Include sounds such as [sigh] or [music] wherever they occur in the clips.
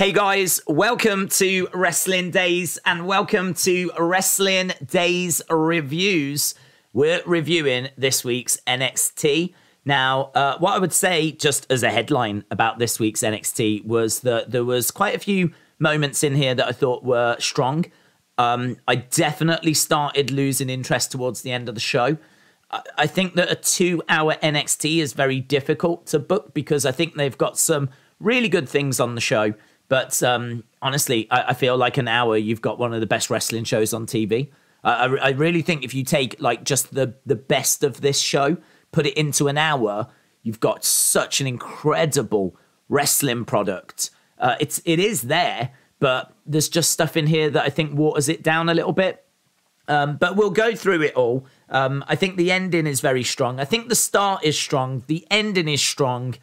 Hey guys, welcome to Wrestling Daze and welcome to Wrestling Daze Reviews. We're reviewing this week's NXT. Now, uh, what I would say, just as a headline about this week's NXT, was that there was quite a few moments in here that I thought were strong. Um, I definitely started losing interest towards the end of the show. I, I think that a two-hour NXT is very difficult to book because I think they've got some really good things on the show but um, honestly, I, I, feel like an hour, you've got one of the best wrestling shows on TV. I, I, really think if you take like just the the best of this show, put it into an hour, you've got such an incredible wrestling product. Uh, it's it is there, but there's just stuff in here that I think waters it down a little bit. Um, but we'll go through it all. Um, I think the ending is very strong. I think the start is strong. The ending is strong.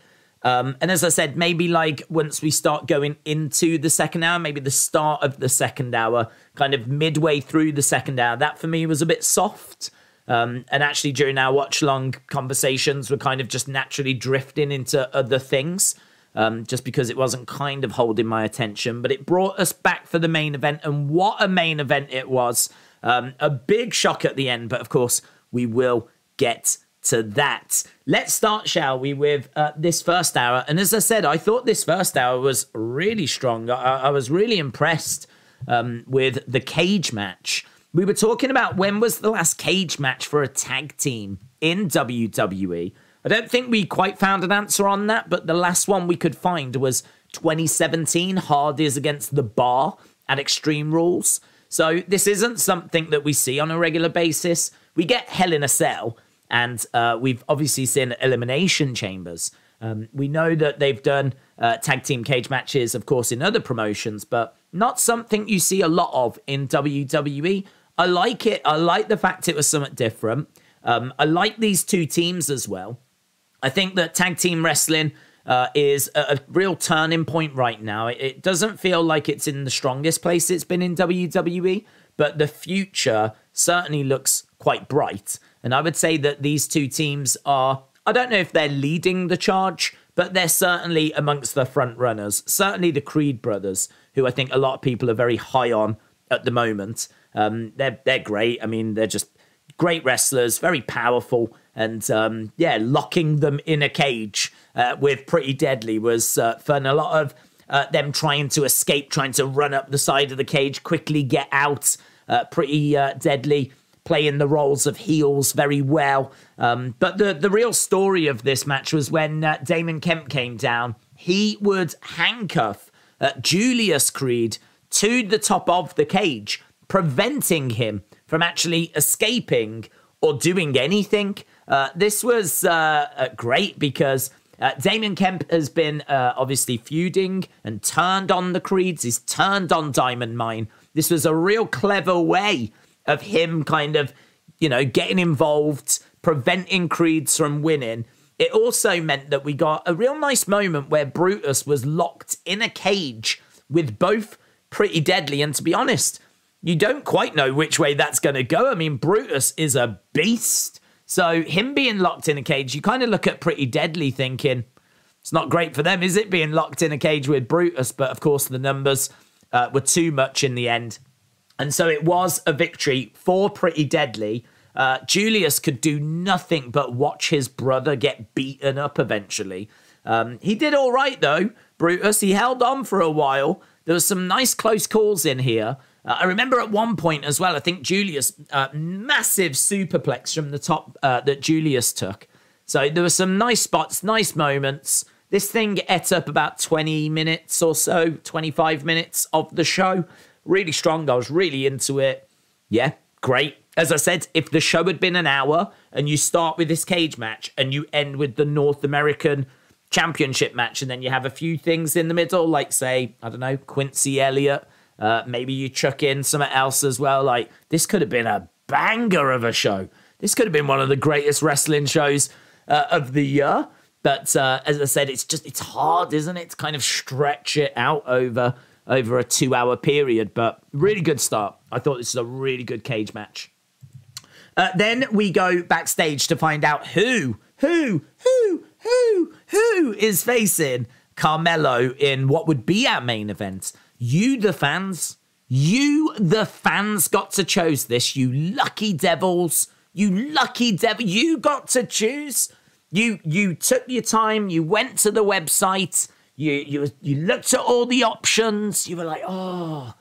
Um, and as I said, maybe like once we start going into the second hour, maybe the start of the second hour, kind of midway through the second hour, that for me was a bit soft. Um, and actually, during our watch long conversations, we're kind of just naturally drifting into other things um, just because it wasn't kind of holding my attention. But it brought us back for the main event, and what a main event it was! Um, a big shock at the end, but of course, we will get to that. Let's start, shall we, with uh, this first hour. And as I said, I thought this first hour was really strong. I, I was really impressed um, with the cage match. We were talking about when was the last cage match for a tag team in WWE. I don't think we quite found an answer on that, but the last one we could find was 2017 Hardys against the Bar at Extreme Rules. So this isn't something that we see on a regular basis. We get Hell in a Cell, and uh, we've obviously seen Elimination Chambers. Um, we know that they've done uh, tag team cage matches, of course, in other promotions, but not something you see a lot of in WWE. I like it. I like the fact it was somewhat different. Um, I like these two teams as well. I think that tag team wrestling uh, is a, a, real turning point right now. It, it doesn't feel like it's in the strongest place it's been in WWE, but the future certainly looks quite bright. And I would say that these two teams are, I don't know if they're leading the charge, but they're certainly amongst the front runners. Certainly the Creed brothers, who I think a lot of people are very high on at the moment. Um, they're they're great. I mean, they're just great wrestlers, very powerful, and um, yeah, locking them in a cage uh, with Pretty Deadly was uh, fun. A lot of uh, them trying to escape, trying to run up the side of the cage, quickly get out. Uh, pretty uh, Deadly playing the roles of heels very well. Um, but the, the real story of this match was when uh, Damon Kemp came down, he would handcuff uh, Julius Creed to the top of the cage, preventing him from actually escaping or doing anything. Uh, this was uh, uh, great because uh, Damon Kemp has been uh, obviously feuding and turned on the Creeds. He's turned on Diamond Mine. This was a real clever way of him kind of, you know, getting involved, preventing Creeds from winning. It also meant that we got a real nice moment where Brutus was locked in a cage with both Pretty Deadly. And to be honest, you don't quite know which way that's going to go. I mean, Brutus is a beast. So, him being locked in a cage, you kind of look at Pretty Deadly thinking, it's not great for them, is it, being locked in a cage with Brutus? But of course, the numbers uh, were too much in the end. And so it was a victory for Pretty Deadly. Uh, Julius could do nothing but watch his brother get beaten up eventually. Um, he did all right, though, Brutus. He held on for a while. There were some nice close calls in here. Uh, I remember at one point as well, I think Julius, uh, massive superplex from the top uh, that Julius took. So there were some nice spots, nice moments. This thing ate up about 20 minutes or so, 25 minutes of the show really strong. I was really into it. Yeah, great. As I said, if the show had been an hour and you start with this cage match and you end with the North American Championship match, and then you have a few things in the middle, like say, I don't know, Quincy Elliott. Uh, maybe you chuck in something else as well. Like this could have been a banger of a show. This could have been one of the greatest wrestling shows uh, of the year. But uh, as I said, it's just it's hard, isn't it? To kind of stretch it out over over a two hour period. But really good start. I thought this was a really good cage match. Uh, then we go backstage to find out who, who, who, who, who is facing Carmelo in what would be our main event. You, the fans, you, the fans, got to choose this. You lucky devils. You lucky devil. You got to choose. You you took your time. You went to the website. You you you looked at all the options. You were like, oh,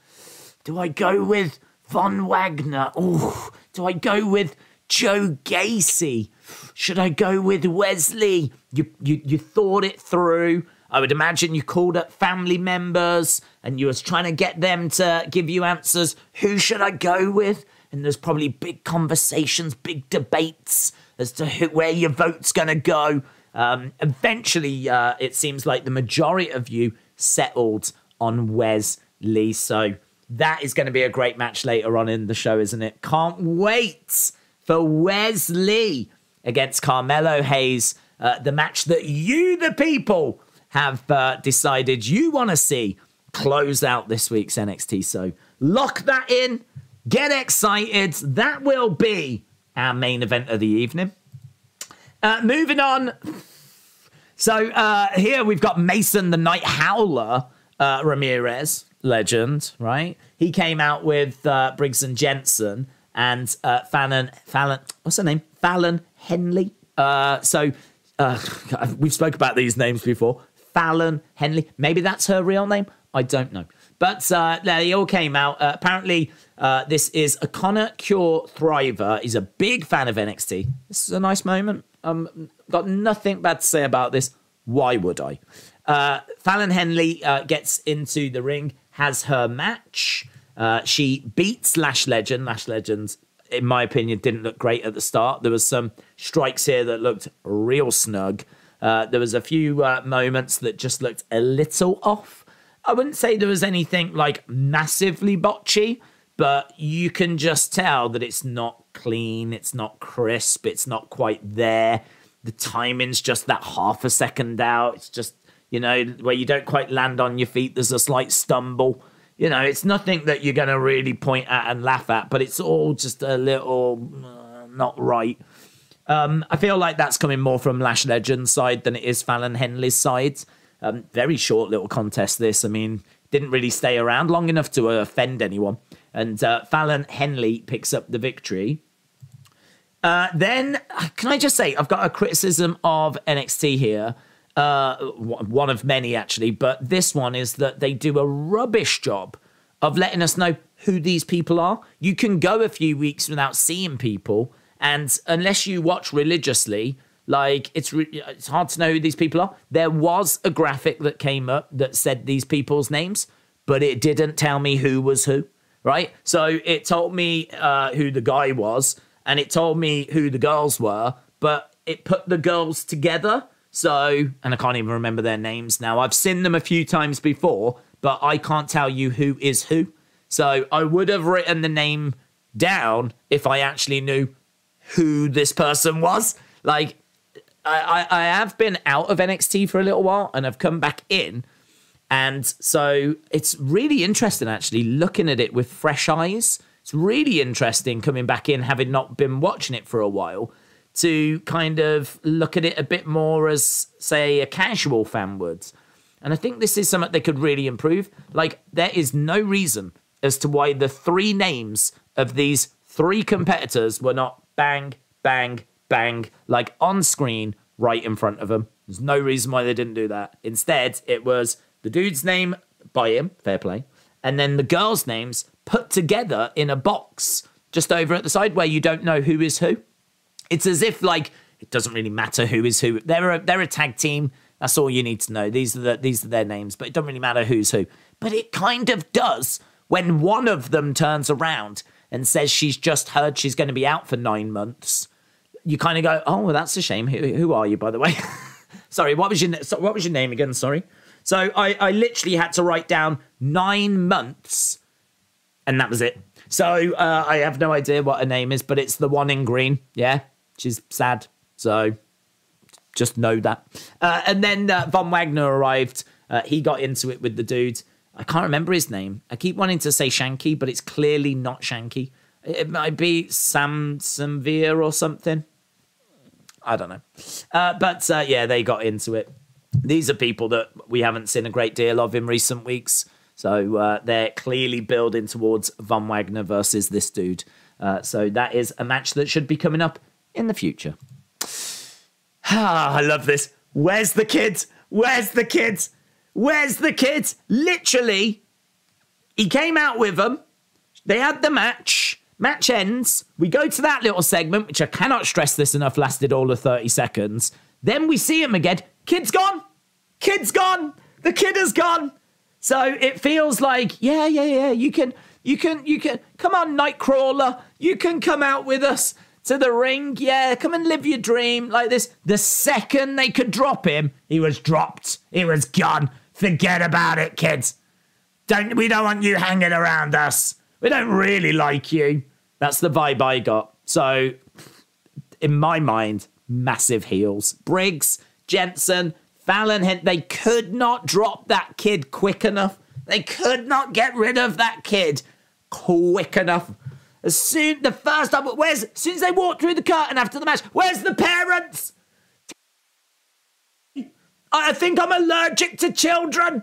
do I go with Von Wagner? Oh, do I go with Joe Gacy? Should I go with Wes Lee? You you you thought it through. I would imagine you called up family members and you was trying to get them to give you answers. Who should I go with? And there's probably big conversations, big debates as to who, where your vote's going to go. Um, eventually, uh, it seems like the majority of you settled on Wes Lee. So that is going to be a great match later on in the show, isn't it? Can't wait for Wes Lee against Carmelo Hayes, uh, the match that you, the people, have uh, decided you want to see close out this week's NXT. So lock that in, get excited. That will be our main event of the evening. Uh, moving on. So uh, here we've got Mason the Night Howler uh, Ramirez, legend, right? He came out with uh, Briggs and Jensen and uh, Fallon, Fallon, what's her name? Fallon Henley. Uh, so uh, [laughs] we've spoke about these names before. Fallon Henley. Maybe that's her real name. I don't know. But uh, they all came out. Uh, apparently, uh, this is a Connor Cure Thriver. He's a big fan of NXT. This is a nice moment. Um, got nothing bad to say about this. Why would I? Uh, Fallon Henley uh, gets into the ring, has her match. Uh, she beats Lash Legend. Lash Legend, in my opinion, didn't look great at the start. There was some strikes here that looked real snug. Uh, there was a few moments that just looked a little off. I wouldn't say there was anything like massively botchy, but you can just tell that it's not clean, it's not crisp, it's not quite there. The timing's just that half a second out. It's just, you know, where you don't quite land on your feet, there's a slight stumble. You know, it's nothing that you're going to really point at and laugh at, but it's all just a little uh, not right. Um, I feel like that's coming more from Lash Legend's side than it is Fallon Henley's side. Um, very short little contest, this. I mean, didn't really stay around long enough to offend anyone. And uh, Fallon Henley picks up the victory. Uh, then, can I just say, I've got a criticism of NXT here. Uh, one of many, actually. But this one is that they do a rubbish job of letting us know who these people are. You can go a few weeks without seeing people and unless you watch religiously, like it's re- it's hard to know who these people are. There was a graphic that came up that said these people's names, but it didn't tell me who was who. Right, so it told me uh, who the guy was, and it told me who the girls were, but it put the girls together. So, and I can't even remember their names now. I've seen them a few times before, but I can't tell you who is who. So I would have written the name down if I actually knew who this person was. Like, I, I, I have been out of NXT for a little while and I've come back in. And so it's really interesting actually looking at it with fresh eyes. It's really interesting coming back in, having not been watching it for a while, to kind of look at it a bit more as, say, a casual fan would. And I think this is something they could really improve. Like, there is no reason as to why the three names of these three competitors were not bang, bang, bang, like on screen right in front of them. There's no reason why they didn't do that. Instead, it was the dude's name by him, fair play, and then the girls' names put together in a box just over at the side where you don't know who is who. It's as if like it doesn't really matter who is who. They're a, they're a tag team. That's all you need to know. These are the, these are their names, but it doesn't really matter who's who. But it kind of does when one of them turns around and says she's just heard she's going to be out for nine months, you kind of go, "Oh, well, that's a shame. Who, who are you, by the way?" [laughs] Sorry, what was your what was your name again? Sorry. So I, I literally had to write down nine months, and that was it. So uh, I have no idea what her name is, but it's the one in green. Yeah, she's sad. So just know that. Uh, and then uh, Von Wagner arrived. Uh, he got into it with the dude. I can't remember his name. I keep wanting to say Shanky, but it's clearly not Shanky. It might be Sam Samvir or something. I don't know. Uh, but uh, yeah, they got into it. these are people that we haven't seen a great deal of in recent weeks. So uh, they're clearly building towards Von Wagner versus this dude. Uh, so that is a match that should be coming up in the future. Ah, I love this. Where's the kids? Where's the kids? Where's the kids? Literally, he came out with them. They had the match. Match ends. We go to that little segment, which I cannot stress this enough, lasted all of 30 seconds. Then we see him again. Kid's gone. Kid's gone. The kid is gone. So it feels like, yeah, yeah, yeah, you can, you can, you can, come on, Nightcrawler, you can come out with us to the ring. Yeah, come and live your dream like this. The second they could drop him, he was dropped. He was gone. Forget about it, kids. Don't we don't want you hanging around us. We don't really like you. That's the vibe I got. So in my mind, massive heels. Briggs, Jensen, Fallon, they could not drop that kid quick enough. They could not get rid of that kid quick enough. As soon the first time, where's as soon as they walked through the curtain after the match, where's the parents? I think I'm allergic to children.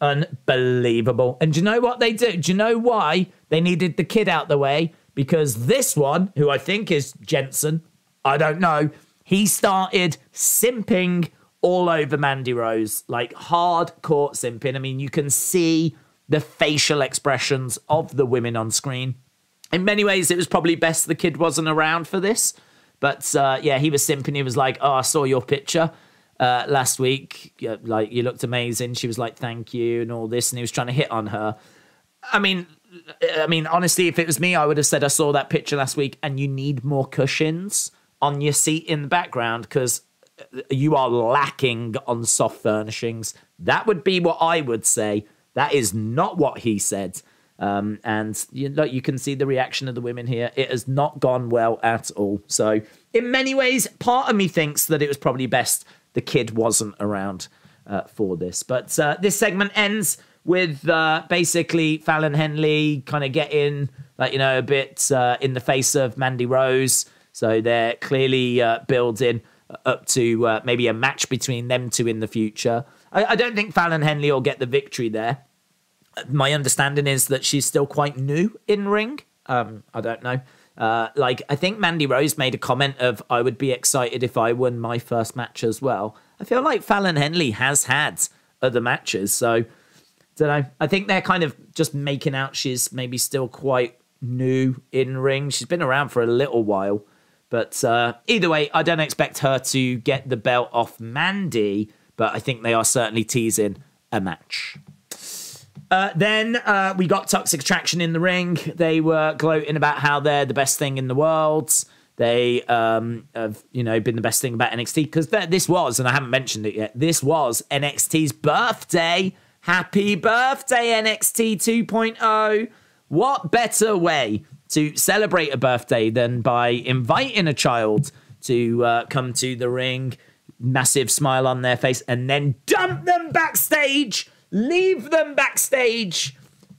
Unbelievable. And do you know what they do? Do you know why they needed the kid out the way? Because this one, who I think is Jensen, I don't know, he started simping all over Mandy Rose, like hardcore simping. I mean, you can see the facial expressions of the women on screen. In many ways, it was probably best the kid wasn't around for this. But uh, yeah, he was simping. He was like, "Oh, I saw your picture uh, last week. Like, you looked amazing." She was like, "Thank you," and all this, and he was trying to hit on her. I mean, I mean, honestly, if it was me, I would have said I saw that picture last week, and you need more cushions on your seat in the background because you are lacking on soft furnishings. That would be what I would say. That is not what he said. Um, and you know, you can see the reaction of the women here. It has not gone well at all. So, in many ways, part of me thinks that it was probably best the kid wasn't around uh, for this. But uh, this segment ends with uh, basically Fallon Henley kind of getting, like, you know, a bit uh, in the face of Mandy Rose. So, they're clearly uh, building up to uh, maybe a match between them two in the future. I, I don't think Fallon Henley will get the victory there my understanding is that she's still quite new in ring. Um, I don't know. Uh, like I think Mandy Rose made a comment of I would be excited if I won my first match as well. I feel like Fallon Henley has had other matches, so don't know. I think they're kind of just making out she's maybe still quite new in ring. She's been around for a little while, but uh, either way, I don't expect her to get the belt off Mandy. But I think they are certainly teasing a match. Uh, then uh, we got Toxic Attraction in the ring. They were gloating about how they're the best thing in the world. They um, have, you know, been the best thing about NXT because this was, and I haven't mentioned it yet. This was NXT's birthday. Happy birthday, NXT 2.0! What better way to celebrate a birthday than by inviting a child to uh, come to the ring, massive smile on their face, and then dump them backstage Leave them backstage.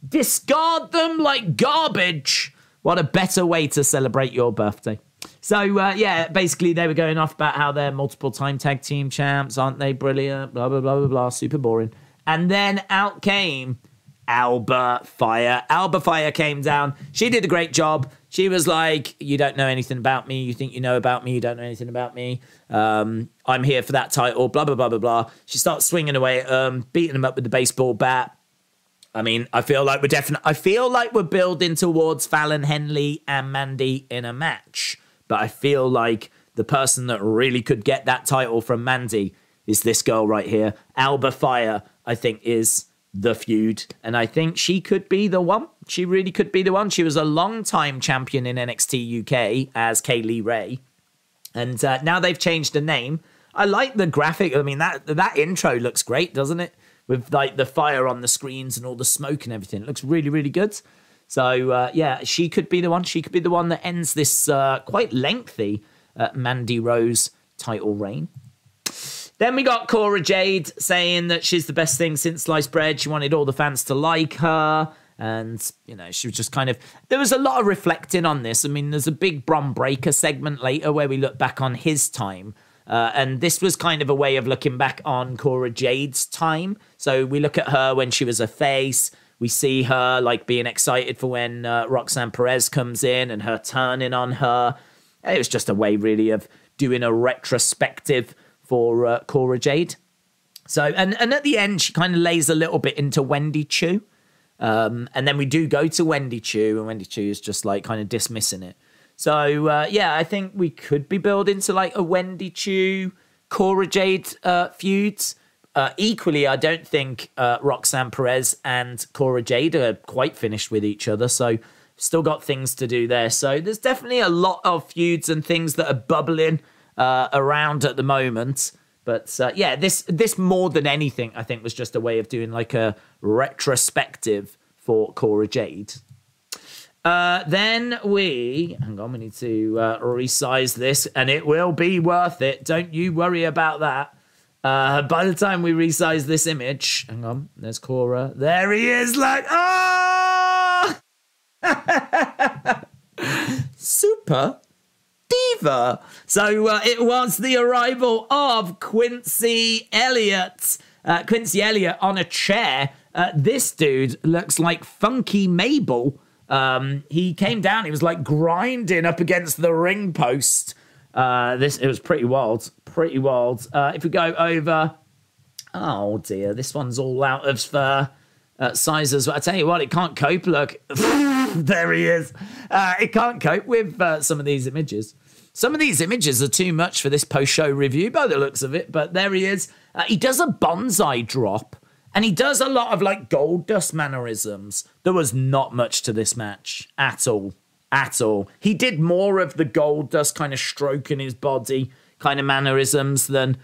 Discard them like garbage. What a better way to celebrate your birthday. So, uh, yeah, basically, they were going off about how they're multiple time tag team champs, aren't they? Brilliant, blah, blah, blah, blah, blah. Super boring. And then out came Alba Fyre. Alba Fyre came down. She did a great job. She was like, You don't know anything about me. You think you know about me. You don't know anything about me. Um, I'm here for that title. Blah, blah, blah, blah, blah. She starts swinging away um, beating him up with the baseball bat. I mean, I feel like we're definitely, I feel like we're building towards Fallon Henley and Mandy in a match. But I feel like the person that really could get that title from Mandy is this girl right here. Alba Fyre, I think, is the feud. And I think she could be the one. She really could be the one. She was a long time champion in NXT UK as Kay Lee Ray. And uh, now they've changed the name. I like the graphic. I mean, that that intro looks great, doesn't it? With like the fire on the screens and all the smoke and everything. It looks really, really good. So uh, yeah, she could be the one. She could be the one that ends this uh, quite lengthy uh, Mandy Rose title reign. Then we got Cora Jade saying that she's the best thing since sliced bread. She wanted all the fans to like her. And, you know, she was just kind of. There was a lot of reflecting on this. I mean, there's a big Bron Breakker segment later where we look back on his time Uh, and this was kind of a way of looking back on Cora Jade's time. So we look at her when she was a face. We see her like being excited for when uh, Roxanne Perez comes in and her turning on her. It was just a way, really, of doing a retrospective for uh, Cora Jade. So, and, and at the end, she kind of lays a little bit into Wendy Choo. Um, and then we do go to Wendy Choo, and Wendy Choo is just like kind of dismissing it. So, uh, yeah, I think we could be building to like a Wendy Choo, Cora Jade uh, feuds. Uh, equally, I don't think uh, Roxanne Perez and Cora Jade are quite finished with each other. So, still got things to do there. So, there's definitely a lot of feuds and things that are bubbling uh, around at the moment. But uh, yeah, this this more than anything, I think, was just a way of doing like a retrospective for Cora Jade. Uh, then we hang on, we need to uh, resize this, and it will be worth it. Don't you worry about that. Uh, by the time we resize this image, hang on, there's Cora. There he is, like oh, [laughs] super diva. So uh, it was the arrival of Quincy Elliott. Uh, Quincy Elliott on a chair. Uh, this dude looks like Funky Mabel. Um, he came down. He was like grinding up against the ring post. Uh, this it was pretty wild, pretty wild. Uh, if we go over, oh dear, this one's all out of uh, sizes. But I tell you what, it can't cope. Look, [laughs] there he is. It can't cope with some of these images. Some of these images are too much for this post show review by the looks of it, but there he is. Uh, he does a banzai drop and he does a lot of like Goldust mannerisms. There was not much to this match at all. At all. He did more of the Goldust kind of stroking his body kind of mannerisms than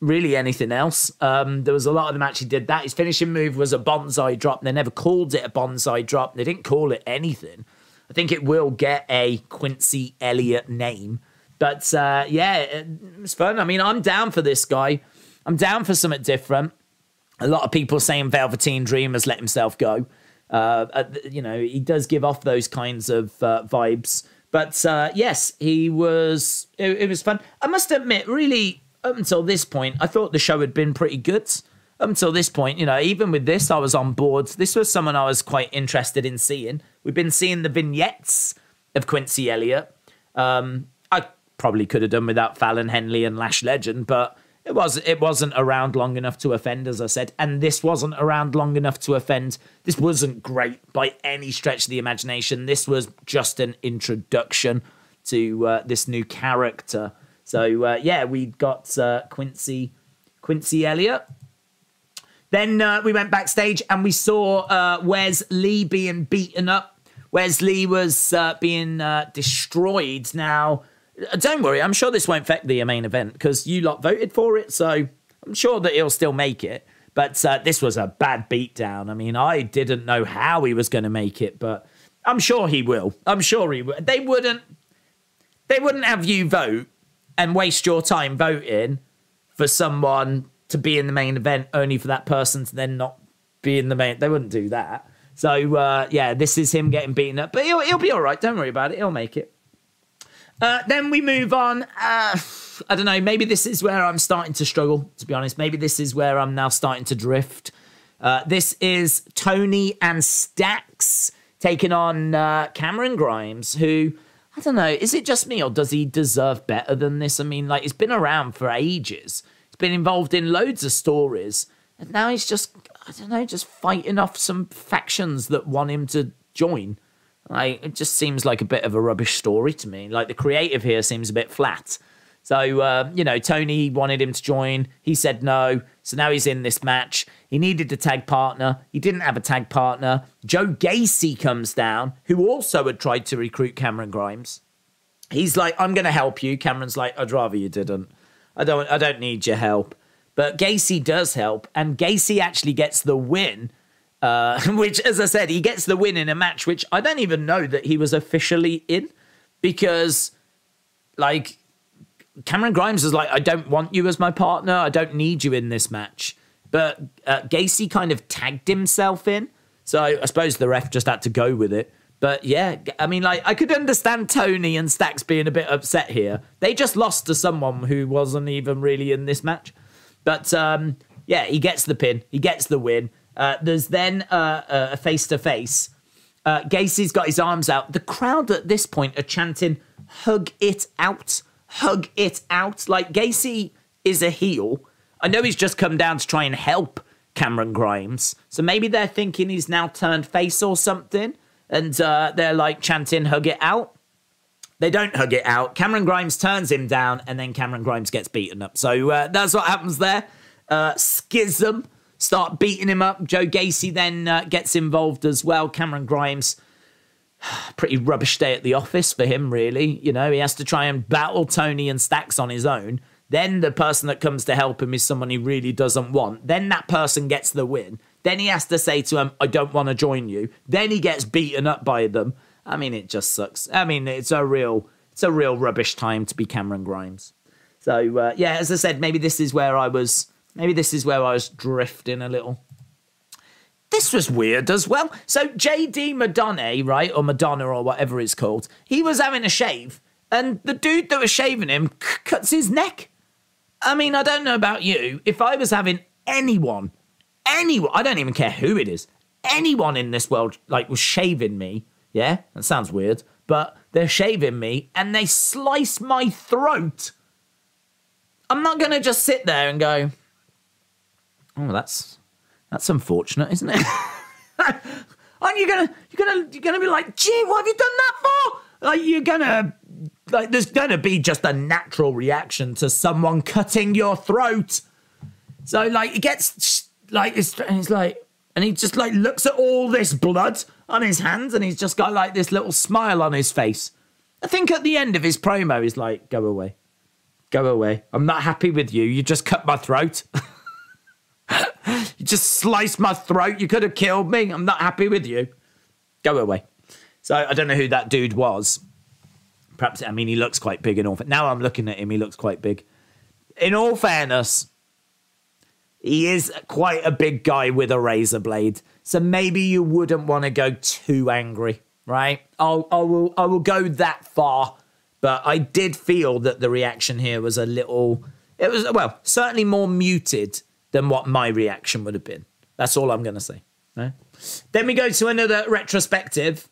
really anything else. Um, there was a lot of the match he did that. His finishing move was a banzai drop. They never called it a banzai drop. They didn't call it anything. I think it will get a Quincy Elliott name. But uh, yeah, it's fun. I mean, I'm down for this guy. I'm down for something different. A lot of people saying Velveteen Dream has let himself go. Uh, you know, he does give off those kinds of uh, vibes. But uh, yes, he was. It, it, was fun. I must admit, really, up until this point, I thought the show had been pretty good. Up until this point, you know, even with this, I was on board. This was someone I was quite interested in seeing. We've been seeing the vignettes of Quincy Elliott. Um, probably could have done without Fallon Henley and Lash Legend, but it was it wasn't around long enough to offend, as I said, and this wasn't around long enough to offend. This wasn't great by any stretch of the imagination. This was just an introduction to uh, this new character. So uh, yeah, we got uh, Quincy Quincy Elliott. Then uh, we went backstage and we saw uh, Wes Lee being beaten up. Wes Lee was uh, being destroyed. Now don't worry, I'm sure this won't affect the main event because you lot voted for it, so I'm sure that he'll still make it. But uh, this was a bad beatdown. I mean, I didn't know how he was going to make it, but I'm sure he will. I'm sure he will. They wouldn't. They wouldn't have you vote and waste your time voting for someone to be in the main event only for that person to then not be in the main. They wouldn't do that. So uh, yeah, this is him getting beaten up, but he'll, he'll be all right. Don't worry about it. He'll make it. Uh, then we move on. Uh, I don't know. Maybe this is where I'm starting to struggle, to be honest. Maybe this is where I'm now starting to drift. Uh, this is Tony and Stacks taking on uh, Cameron Grimes, who, I don't know, is it just me or does he deserve better than this? I mean, like, he's been around for ages, he's been involved in loads of stories, and now he's just, I don't know, just fighting off some factions that want him to join. Like it just seems like a bit of a rubbish story to me. Like the creative here seems a bit flat. So uh, you know, Tony wanted him to join. He said no. So now he's in this match. He needed a tag partner. He didn't have a tag partner. Joe Gacy comes down, who also had tried to recruit Cameron Grimes. He's like, "I'm going to help you." Cameron's like, "I'd rather you didn't. I don't. I don't need your help." But Gacy does help, and Gacy actually gets the win uh, [laughs] which, as I said, he gets the win in a match which I don't even know that he was officially in because, like, Cameron Grimes is like, I don't want you as my partner. I don't need you in this match. But uh, Gacy kind of tagged himself in. So I suppose the ref just had to go with it. But But yeah, I mean, like, I could understand Tony and Stacks being a bit upset here. They just lost to someone who wasn't even really in this match. But um, yeah, he gets the pin, he gets the win. Uh, there's then uh, a face to face. Gacy's got his arms out. The crowd at this point are chanting, hug it out, hug it out. Like, Gacy is a heel. I know he's just come down to try and help Cameron Grimes. So maybe they're thinking he's now turned face or something. And uh, they're like chanting, hug it out. They don't hug it out. Cameron Grimes turns him down, and then Cameron Grimes gets beaten up. So uh, that's what happens there. Uh, schism start beating him up. Joe Gacy then uh, gets involved as well. Cameron Grimes, [sighs] pretty rubbish day at the office for him, really. You know, he has to try and battle Tony and Stacks on his own. Then the person that comes to help him is someone he really doesn't want. Then that person gets the win. Then he has to say to him, I don't want to join you. Then he gets beaten up by them. I mean, it just sucks. I mean, it's a real, it's a real rubbish time to be Cameron Grimes. So uh, yeah, as I said, maybe this is where I was, maybe this is where I was drifting a little. This was weird as well. So JD Madonna, right, or Madonna or whatever it's called, he was having a shave, and the dude that was shaving him c- cuts his neck. I mean, I don't know about you. If I was having anyone, anyone, I don't even care who it is, anyone in this world, like, was shaving me, yeah, that sounds weird, but they're shaving me and they slice my throat. I'm not going to just sit there and go, oh, that's that's unfortunate, isn't it? [laughs] Aren't you gonna you're gonna you're gonna be like, gee, what have you done that for? Like you're gonna like there's gonna be just a natural reaction to someone cutting your throat. So like it gets like it's and he's like and he just like looks at all this blood on his hands and he's just got like this little smile on his face. I think at the end of his promo he's like, go away. Go away. I'm not happy with you. You just cut my throat. [laughs] you just sliced my throat. You could have killed me. I'm not happy with you. Go away. So I don't know who that dude was. Perhaps I mean he looks quite big in all. Now I'm looking at him. He looks quite big. In all fairness, he is quite a big guy with a razor blade. So maybe you wouldn't want to go too angry, right? I'll, I will I will go that far, but I did feel that the reaction here was a little. It was well certainly more muted than what my reaction would have been. That's all I'm going to say. Then we go to another retrospective,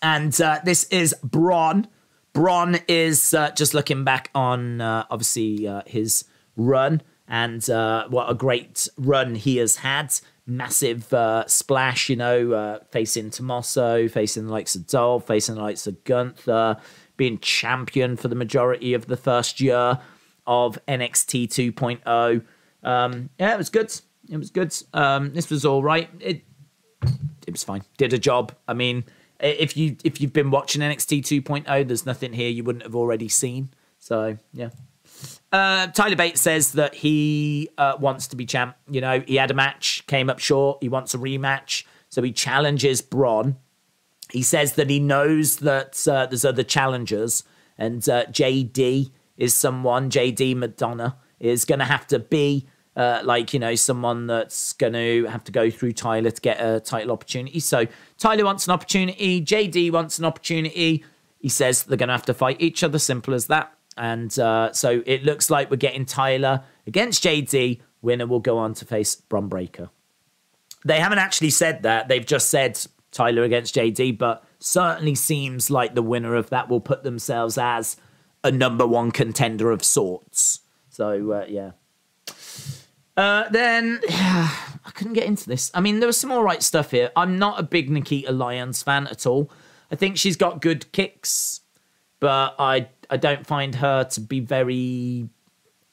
and uh, this is Bron. Bron is uh, just looking back on uh, obviously uh, his run and uh, what a great run he has had. Massive uh, splash, you know, facing Tommaso, facing the likes of Dolph, facing the likes of Gunther, being champion for the majority of the first year of NXT 2.0. Um, yeah, it was good. It was good. Um, this was all right. It it was fine. Did a job. I mean, if you if you've been watching NXT 2.0, there's nothing here you wouldn't have already seen. So yeah. Uh, Tyler Bates says that he uh, wants to be champ. You know, he had a match, came up short. He wants a rematch, so he challenges Bron. He says that he knows that uh, there's other challengers, and uh, JD is someone. JD Madonna is going to have to be uh, like you know someone that's going to have to go through Tyler to get a title opportunity. So Tyler wants an opportunity. JD wants an opportunity. He says they're going to have to fight each other. Simple as that. And uh, so it looks like we're getting Tyler against JD. Winner will go on to face Bron Breakker. They haven't actually said that. They've just said Tyler against JD, but certainly seems like the winner of that will put themselves as a number one contender of sorts. So uh, yeah. Uh, then [sighs] I couldn't get into this. I mean, there was some all right stuff here. I'm not a big Nikkita Lyons fan at all. I think she's got good kicks, but I I don't find her to be very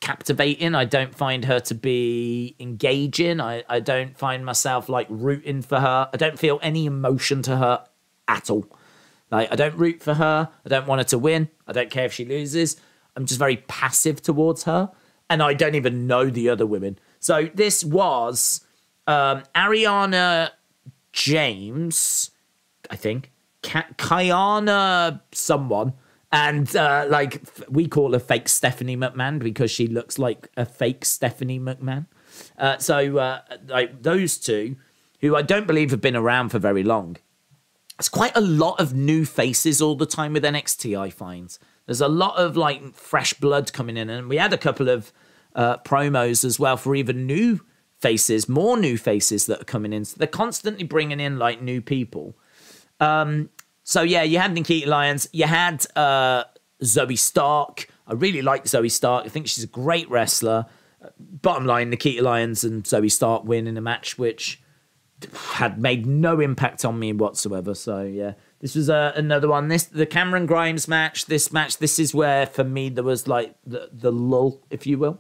captivating. I don't find her to be engaging. I, I don't find myself like rooting for her. I don't feel any emotion to her at all. Like I don't root for her. I don't want her to win. I don't care if she loses. I'm just very passive towards her. And I don't even know the other women. So this was um, Ariana James, I think, Kiana someone, and uh, like we call her fake Stephanie McMahon because she looks like a fake Stephanie McMahon. Uh, so uh, like those two, who I don't believe have been around for very long, It's quite a lot of new faces all the time with NXT, I find. There's a lot of like fresh blood coming in, and we had a couple of uh, promos as well for even new faces, more new faces that are coming in. So they're constantly bringing in like new people. Um, so yeah, you had Nikkita Lyons, you had uh, Zoey Stark. I really like Zoey Stark. I think she's a great wrestler. Bottom line, Nikkita Lyons and Zoey Stark win in a match which had made no impact on me whatsoever. So yeah, this was uh, another one. This the Cameron Grimes match. This match. This is where for me there was like the the lull, if you will.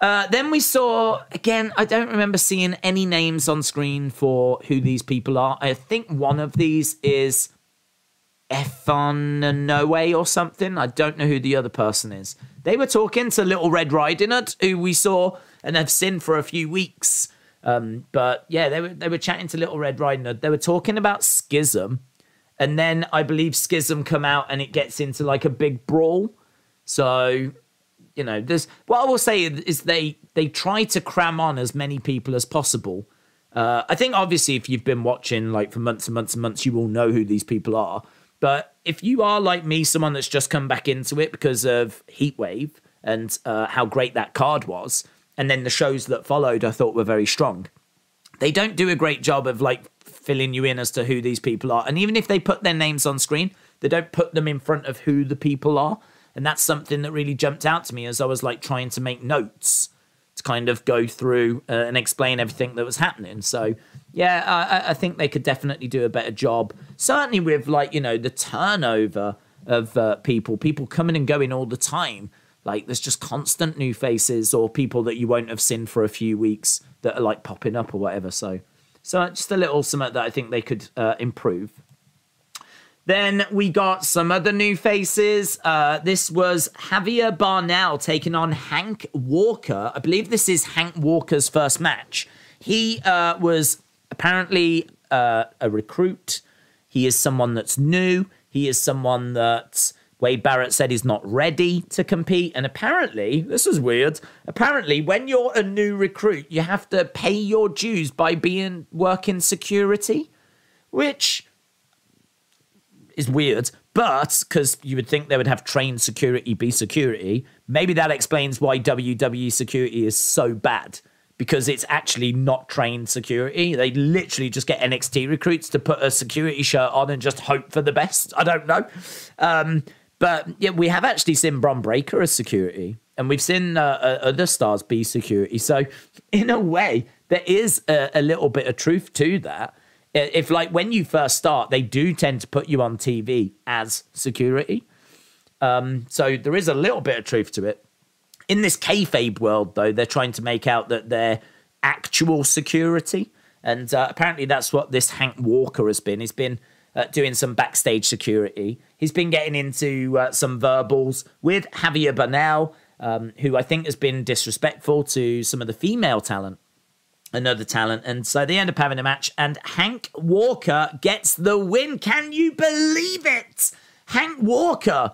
Uh, then we saw again. I don't remember seeing any names on screen for who these people are. I think one of these is Efon or something. I don't know who the other person is. They were talking to Little Red Riding Hood, who we saw and have seen for a few weeks. Um, but yeah, they were they were chatting to Little Red Riding Hood. They were talking about Schism, and then I believe Schism come out and it gets into like a big brawl. So you know, there's what I will say is they they try to cram on as many people as possible. Uh, I think obviously if you've been watching like for months and months and months, you will know who these people are. But if you are like me, someone that's just come back into it because of Heatwave and uh, how great that card was, and then the shows that followed, I thought were very strong. They don't do a great job of like filling you in as to who these people are, and even if they put their names on screen, they don't put them in front of who the people are, and that's something that really jumped out to me as I was like trying to make notes to kind of go through uh, and explain everything that was happening. So yeah, I, I think they could definitely do a better job. Certainly with like you know the turnover of uh, people, people coming and going all the time. Like there's just constant new faces or people that you won't have seen for a few weeks that are like popping up or whatever. So, so just a little something that I think they could uh, improve. Then we got some other new faces. Uh, this was Javier Bernal taking on Hank Walker. I believe this is Hank Walker's first match. He uh, was apparently uh, a recruit. He is someone that's new. He is someone that Wade Barrett said he's not ready to compete. And apparently, this is weird. Apparently, when you're a new recruit, you have to pay your dues by being working security, which is weird. But because you would think they would have trained security be security, maybe that explains why WWE security is so bad because it's actually not trained security. They literally just get NXT recruits to put a security shirt on and just hope for the best. I don't know. Um, but yeah, we have actually seen Bron Breakker as security, and we've seen uh, uh, other stars be security. So, in a way, there is a, a little bit of truth to that. If, like, when you first start, they do tend to put you on TV as security. Um, so, there is a little bit of truth to it. In this kayfabe world, though, they're trying to make out that they're actual security. And uh, apparently, that's what this Hank Walker has been. He's been uh, doing some backstage security. He's been getting into uh, some verbals with Javier Bernal, um, who I think has been disrespectful to some of the female talent, another talent. And so they end up having a match, and Hank Walker gets the win. Can you believe it? Hank Walker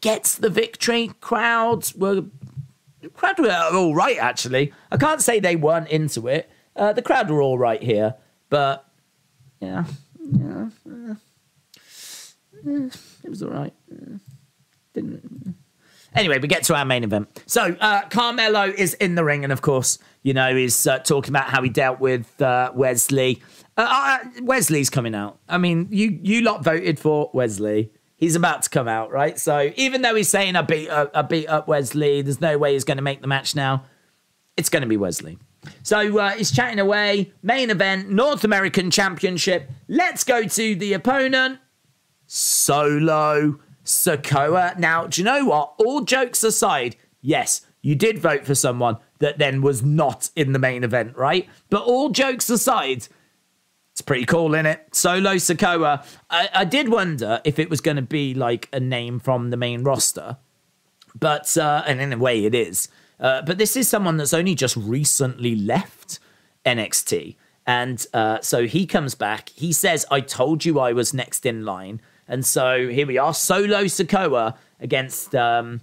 gets the victory. Crowds were crowd were all right, actually. I can't say they weren't into it. Uh, the crowd were all right here, but yeah, yeah. It was all right. Didn't. Anyway, we get to our main event. So uh, Carmelo is in the ring, and of course, you know, he's uh, talking about how he dealt with uh, Wes Lee. Uh, uh, Wes Lee's coming out. I mean, you you lot voted for Wes Lee he's about to come out, right? So even though he's saying I beat up, I beat up Wes Lee, there's no way he's going to make the match now. It's going to be Wes Lee. So uh, he's chatting away. Main event, North American Championship. Let's go to the opponent, Solo Sikoa. Now, do you know what? All jokes aside, yes, you did vote for someone that then was not in the main event, right? But all jokes aside, it's pretty cool, isn't it? Solo Sikoa. I, I did wonder if it was going to be like a name from the main roster, but uh, and in a way it is. Uh, but this is someone that's only just recently left NXT. And uh, so he comes back. He says, I told you I was next in line. And so here we are Solo Sikoa against um,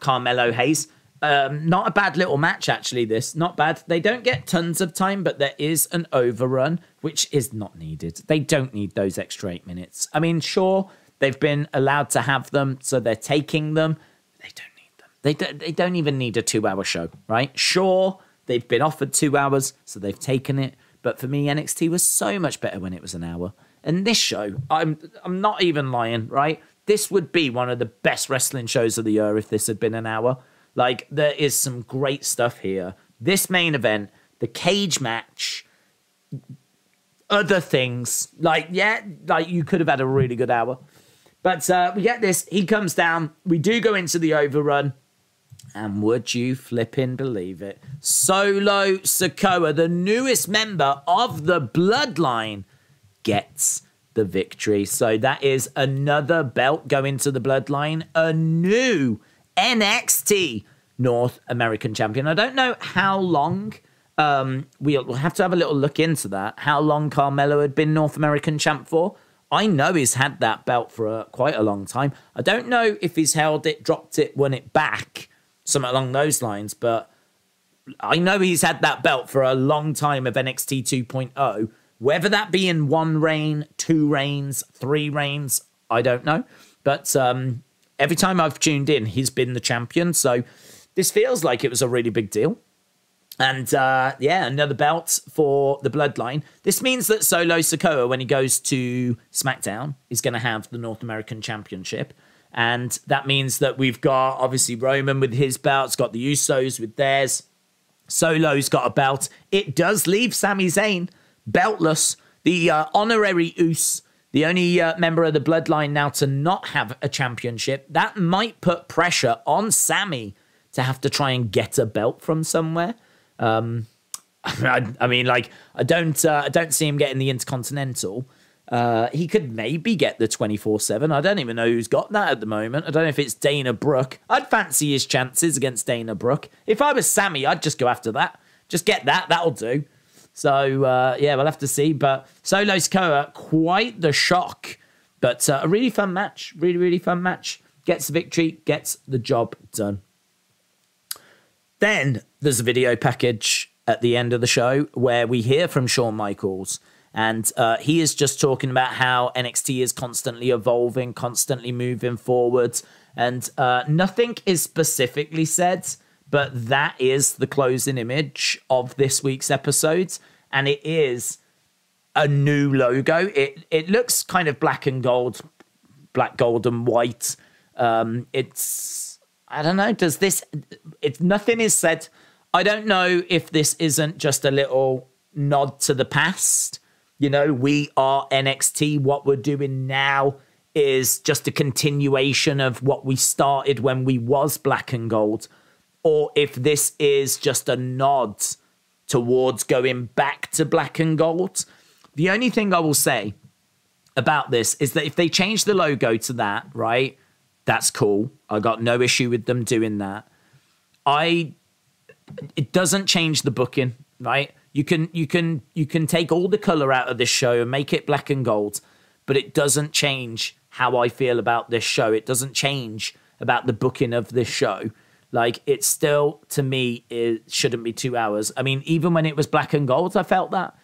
Carmelo Hayes. Um, not a bad little match, actually. This not bad. They don't get tons of time, but there is an overrun, which is not needed. They don't need those extra eight minutes. I mean, sure, they've been allowed to have them, so they're taking them. They don't need them. They don't, they don't even need a two-hour show, right? Sure, they've been offered two hours, so they've taken it. But for me, NXT was so much better when it was an hour. And this show, I'm I'm not even lying, right? This would be one of the best wrestling shows of the year if this had been an hour. Like there is some great stuff here. This main event, the cage match, other things. Like yeah, like you could have had a really good hour. But uh, we get this. He comes down. We do go into the overrun. And would you flipping believe it? Solo Sikoa, the newest member of the Bloodline, gets the victory. So that is another belt going to the Bloodline. A new NXT North American champion. I don't know how long. Um, we'll have to have a little look into that. How long Carmelo had been North American champ for? I know he's had that belt for a, quite a long time. I don't know if he's held it, dropped it, won it back, something along those lines. But I know he's had that belt for a long time of NXT 2.0. Whether that be in one reign, two reigns, three reigns, I don't know. But um, every time I've tuned in, he's been the champion. So this feels like it was a really big deal. And uh, yeah, another belt for the bloodline. This means that Solo Sikoa, when he goes to SmackDown, is going to have the North American Championship. And that means that we've got obviously Roman with his belts, got the Usos with theirs. Solo's got a belt. It does leave Sami Zayn beltless. The uh, honorary Us the only uh, member of the bloodline now to not have a championship, that might put pressure on Sammy to have to try and get a belt from somewhere. Um, [laughs] I, I, mean, like, I don't, uh, I don't see him getting the Intercontinental. Uh, he could maybe get the 24 7. I don't even know who's got that at the moment. I don't know if it's Dana Brooke. I'd fancy his chances against Dana Brooke. If I was Sammy, I'd just go after that. Just get that. That'll do. So uh, yeah, we'll have to see. But Solo Sikoa, quite the shock, but uh, a really fun match. Really, really fun match. Gets the victory, gets the job done. Then there's a video package at the end of the show where we hear from Shawn Michaels. And uh, he is just talking about how NXT is constantly evolving, constantly moving forwards. And uh, nothing is specifically said but that is the closing image of this week's episode, and it is a new logo. It it looks kind of black and gold, black, gold, and white. Um, it's I don't know. Does this? If nothing is said, I don't know if this isn't just a little nod to the past. You know, we are NXT. What we're doing now is just a continuation of what we started when we was black and gold or if this is just a nod towards going back to black and gold. The only thing I will say about this is that if they change the logo to that, right, that's cool. I got no issue with them doing that. I it doesn't change the booking, right? You can you can you can take all the color out of this show and make it black and gold, but it doesn't change how I feel about this show. It doesn't change about the booking of this show. Like it still to me it shouldn't be two hours. I mean, even when it was black and gold, I felt that.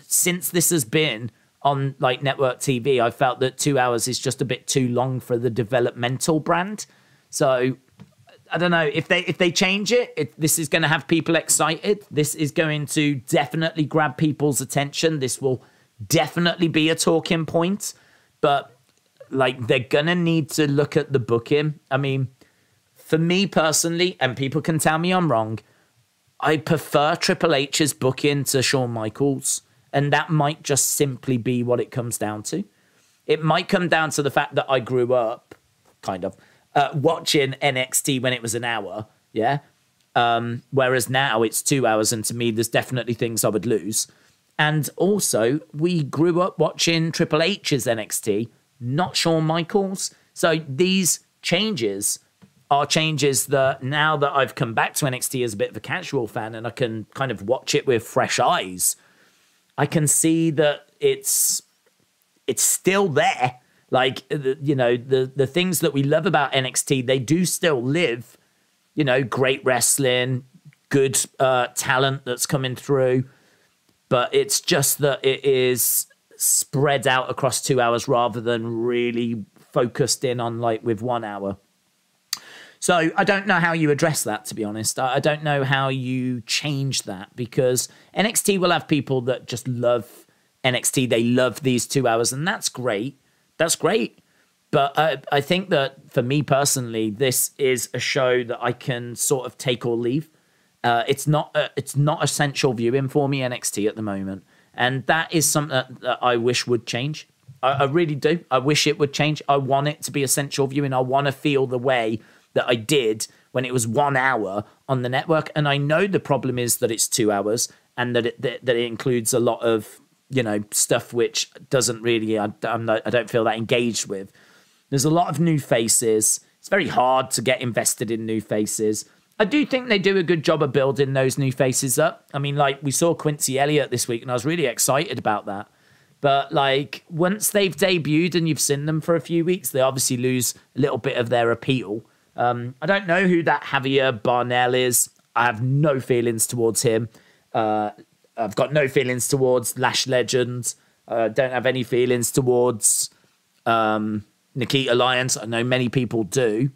Since this has been on like network TV, I felt that two hours is just a bit too long for the developmental brand. So I don't know if they if they change it. If this is going to have people excited. This is going to definitely grab people's attention. This will definitely be a talking point. But like they're gonna need to look at the booking. I mean, for me personally, and people can tell me I'm wrong, I prefer Triple H's booking to Shawn Michaels, and that might just simply be what it comes down to. It might come down to the fact that I grew up, kind of, uh, watching NXT when it was an hour, yeah. Um, whereas now it's two hours, and to me, there's definitely things I would lose. And also, we grew up watching Triple H's NXT, not Shawn Michaels. So these changes are changes that now that I've come back to NXT as a bit of a casual fan and I can kind of watch it with fresh eyes, I can see that it's it's still there. Like you know the the things that we love about NXT, they do still live you know, great wrestling, good uh, talent that's coming through. But it's just that it is spread out across two hours rather than really focused in on like with one hour. So I don't know how you address that, to be honest. I don't know how you change that because NXT will have people that just love NXT. They love these two hours, and that's great. That's great. But I, I think that for me personally, this is a show that I can sort of take or leave. Uh, it's not a, it's not essential viewing for me NXT at the moment, and that is something that, that I wish would change. I, I, really do. I wish it would change. I want it to be essential viewing. I want to feel the way that I did when it was one hour on the network. And I know the problem is that it's two hours and that it, that, that it includes a lot of you know stuff which doesn't really I, I'm not, I don't feel that engaged with. There's a lot of new faces. It's very hard to get invested in new faces. I do think they do a good job of building those new faces up. I mean, like we saw Quincy Elliott this week, and I was really excited about that. But like once they've debuted and you've seen them for a few weeks, they obviously lose a little bit of their appeal. Um, I don't know who that Javier Bernal is. I have no feelings towards him. Uh, I've got no feelings towards Lash Legends. Uh, don't have any feelings towards um, Nikkita Lyons. I know many people do.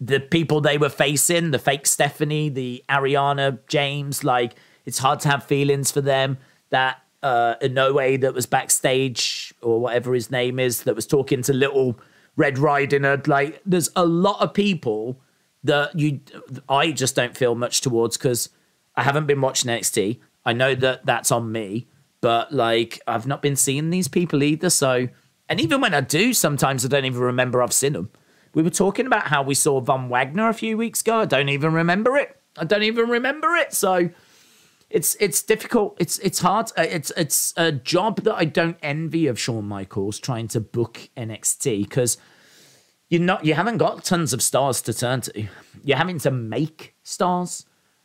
The people they were facing, the fake Stephanie, the Ariana James, like it's hard to have feelings for them. That uh, Inoue that was backstage or whatever his name is that was talking to little Red Riding Hood. Like, there's a lot of people that you, I just don't feel much towards because I haven't been watching NXT. I know that that's on me, but like, I've not been seeing these people either. So, and even when I do, sometimes I don't even remember I've seen them. We were talking about how we saw Von Wagner a few weeks ago. I don't even remember it. I don't even remember it. So, it's it's difficult. It's it's hard. Uh, it's it's a job that I don't envy of Shawn Michaels trying to book NXT because you're not you haven't got tons of stars to turn to. You're having to make stars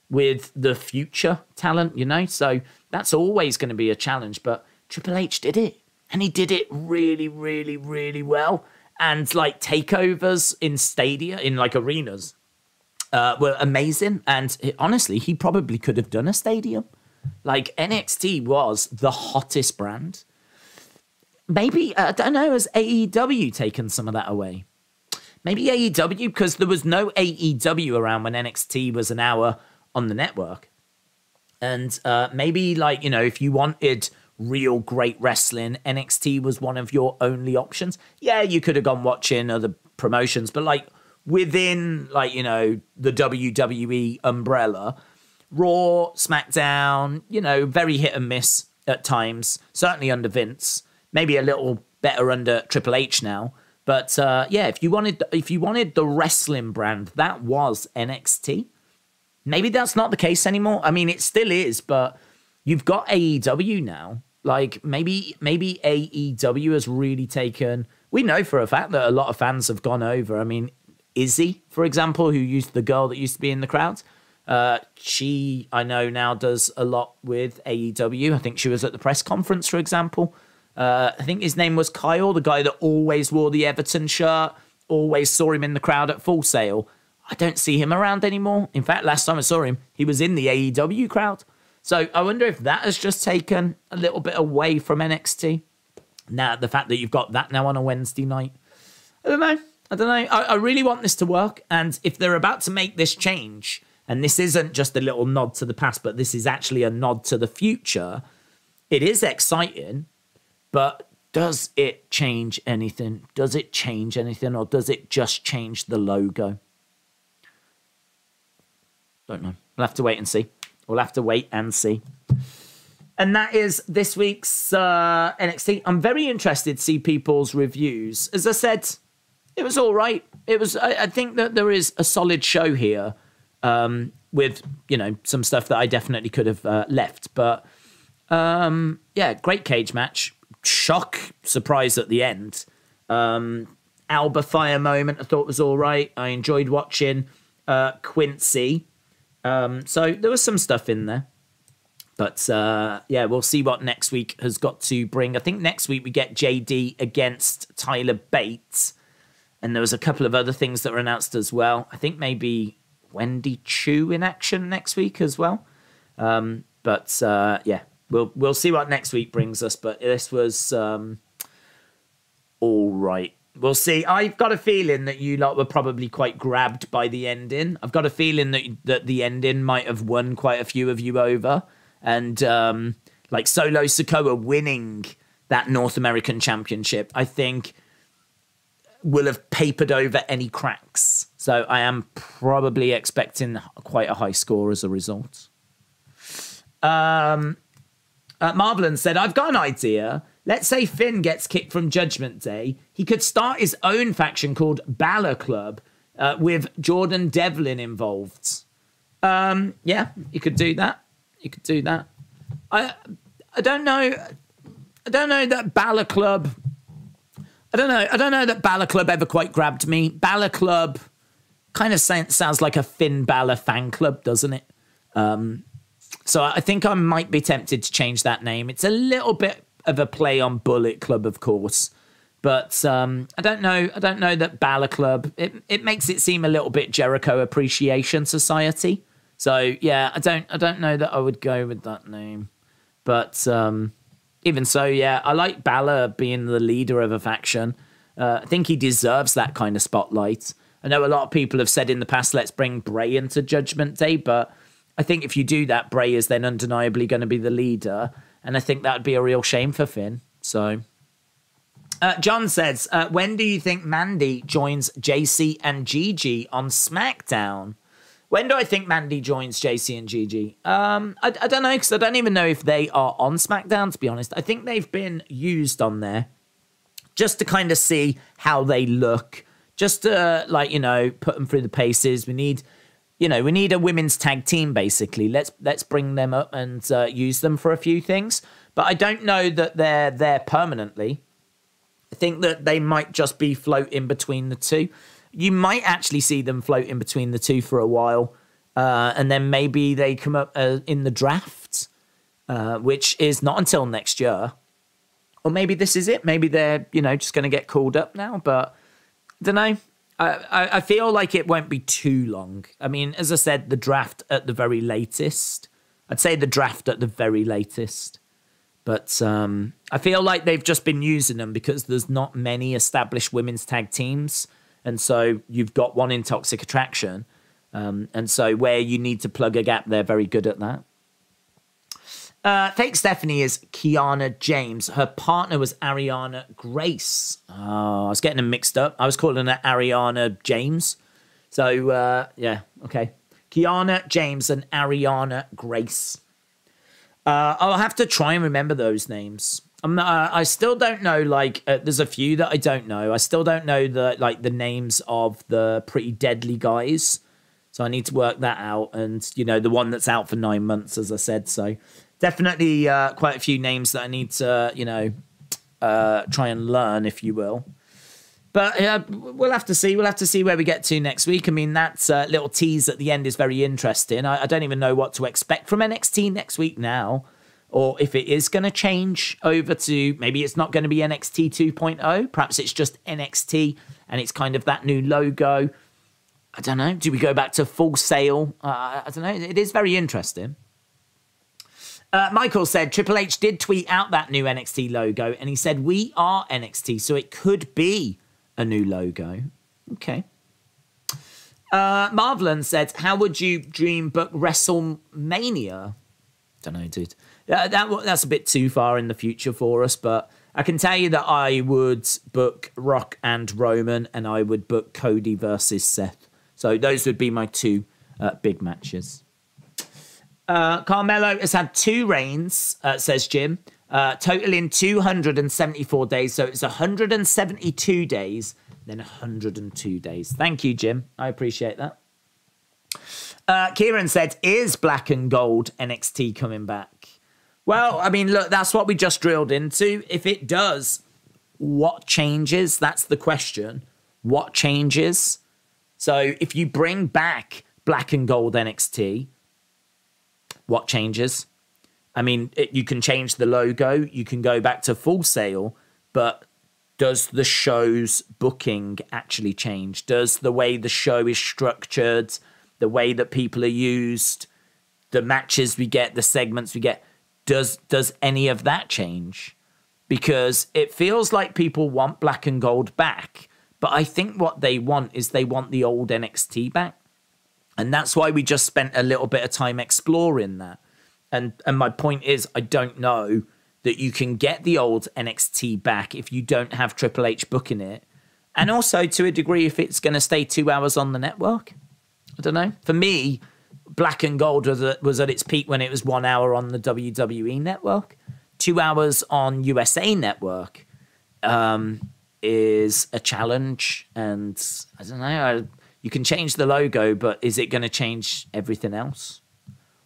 with the future talent, you know. So that's always going to be a challenge. But Triple H did it, and he did it really, really, really well. And like takeovers in stadia, in like arenas, uh, were amazing. And honestly, he probably could have done a stadium. Like NXT was the hottest brand. Maybe, uh, I don't know, has AEW taken some of that away? Maybe AEW, because there was no AEW around when NXT was an hour on the network. And uh, maybe, like, you know, if you wanted real great wrestling, NXT was one of your only options. Yeah, you could have gone watching other promotions, but like within like you know the WWE umbrella. Raw, SmackDown, you know, very hit and miss at times. Certainly under Vince, maybe a little better under Triple H now. But uh, yeah, if you wanted if you wanted the wrestling brand, that was NXT. Maybe that's not the case anymore. I mean, it still is, but you've got AEW now. Like maybe maybe AEW has really taken. We know for a fact that a lot of fans have gone over. I mean, Izzy, for example, who used the girl that used to be in the crowd. Uh, she, I know now, does a lot with AEW. I think she was at the press conference, for example. Uh, I think his name was Kyle, the guy that always wore the Everton shirt, always saw him in the crowd at Full Sail. I don't see him around anymore. In fact, last time I saw him, he was in the AEW crowd. So I wonder if that has just taken a little bit away from NXT. Now, the fact that you've got that now on a Wednesday night. I don't know. I don't know. I, I really want this to work. And if they're about to make this change, and this isn't just a little nod to the past, but this is actually a nod to the future, it is exciting. But does it change anything? Does it change anything? Or does it just change the logo? Don't know. We'll have to wait and see. We'll have to wait and see. And that is this week's uh, NXT. I'm very interested to see people's reviews. As I said, it was all right. It was. I, I think that there is a solid show here, um, with you know some stuff that I definitely could have uh, left. But um, yeah, great cage match. Shock surprise at the end. Um, Alba Fyre moment I thought was all right. I enjoyed watching uh, Quincy. Um, so there was some stuff in there. But uh, yeah, we'll see what next week has got to bring. I think next week we get JD against Tyler Bates and there was a couple of other things that were announced as well. I think maybe Wendy Choo in action next week as well. Um, but uh, yeah, we'll we'll see what next week brings us. But this was um, all right. We'll see. I've got a feeling that you lot were probably quite grabbed by the ending. I've got a feeling that that the ending might have won quite a few of you over, and um, like Solo Sikoa winning that North American Championship, I think will have papered over any cracks. So I am probably expecting quite a high score as a result. Um, uh, Marvelin said, I've got an idea. Let's say Finn gets kicked from Judgment Day. He could start his own faction called Balor Club uh, with Jordan Devlin involved. Um, yeah, you could do that. You could do that. I I don't know. I don't know that Balor Club. I don't know. I don't know that Balor Club ever quite grabbed me. Balor Club kind of sounds like a Finn Balor fan club, doesn't it? Um, so I think I might be tempted to change that name. It's a little bit of a play on Bullet Club, of course. But um, I don't know. I don't know that Balor Club. It it makes it seem a little bit Jericho Appreciation Society. So yeah, I don't I don't know that I would go with that name. But um, even so, yeah, I like Balor being the leader of a faction. Uh, I think he deserves that kind of spotlight. I know a lot of people have said in the past, let's bring Bray into Judgment Day, but I think if you do that, Bray is then undeniably going to be the leader, and I think that would be a real shame for Finn. So, uh, John says, uh, when do you think Mandy joins JC and Gigi on SmackDown? When do I think Mandy joins JC and Gigi? Um, I, I don't know because I don't even know if they are on SmackDown. To be honest, I think they've been used on there just to kind of see how they look, just to like you know put them through the paces. We need you know, we need a women's tag team basically. Let's let's bring them up and uh, use them for a few things. But I don't know that they're there permanently. I think that they might just be floating between the two. You might actually see them floating between the two for a while, uh, and then maybe they come up uh, in the draft, uh, which is not until next year. Or maybe this is it. Maybe they're you know just going to get called up now. But I don't know. I, I feel like it won't be too long. I mean, as I said, the draft at the very latest. I'd say the draft at the very latest. But um, I feel like they've just been using them because there's not many established women's tag teams. And so you've got one in Toxic Attraction. Um, and so where you need to plug a gap, they're very good at that. Uh, fake Stephanie is Kiana James. Her partner was Ariana Grace. Oh, I was getting them mixed up. I was calling her Ariana James. So, uh, yeah, okay. Kiana James and Ariana Grace. Uh, I'll have to try and remember those names. I'm, uh, I still don't know. Like, uh, there's a few that I don't know. I still don't know the like the names of the pretty deadly guys. So I need to work that out. And you know, the one that's out for nine months, as I said. So definitely uh, quite a few names that I need to, you know, uh, try and learn, if you will. But we'll have to see. We'll have to see where we get to next week. I mean, that uh, little tease at the end is very interesting. I, I, don't even know what to expect from NXT next week now, or if it is going to change over to maybe it's not going to be NXT 2.0. Perhaps it's just NXT and it's kind of that new logo. I don't know. Do we go back to Full Sail? Uh, I don't know. It is very interesting. Uh, Michael said Triple H did tweet out that new NXT logo and he said, We are NXT, so it could be a new logo. Okay. Uh, Marvelin said, How would you dream book WrestleMania? Don't know, dude. That, that's a bit too far in the future for us, but I can tell you that I would book Rock and Roman and I would book Cody versus Seth. So those would be my two uh, big matches. Uh, Carmelo has had two reigns, uh, says Jim, uh, totaling 274 days. So it's 172 days, then 102 days. Thank you, Jim. I appreciate that. Uh, Kieran said, Is black and gold NXT coming back? Well, I mean, look, that's what we just drilled into. If it does, what changes? That's the question. What changes? So if you bring back black and gold NXT, what changes. I mean, it, you can change the logo, you can go back to Full Sail, but does the show's booking actually change? Does the way the show is structured the way that people are used, the matches we get, the segments we get. Does does any of that change? Because it feels like people want black and gold back, but I think what they want is they want the old NXT back. And that's why we just spent a little bit of time exploring that. And and my point is I don't know that you can get the old NXT back if you don't have Triple H booking it. And also to a degree if it's going to stay 2 hours on the network. I don't know. For me, Black and Gold was at, was at its peak when it was 1 hour on the WWE network. 2 hours on USA network. Um is a challenge and I don't know I, you can change the logo, but is it going to change everything else?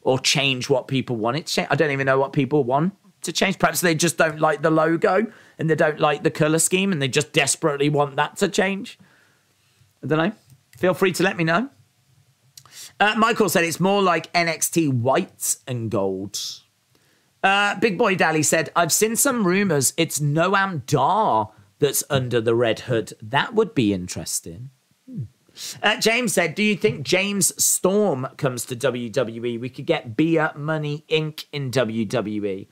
Or change what people want it to change? I don't even know what people want to change. Perhaps they just don't like the logo and they don't like the color scheme and they just desperately want that to change. I don't know. Feel free to let me know. Uh, Michael said it's more like NXT white and gold. Uh, Big Boy Dally said, I've seen some rumors it's Noam Dar that's under the red hood. That would be interesting. Hmm. Uh, James said, "Do you think James Storm comes to WWE? We could get Beer Money Inc. in WWE."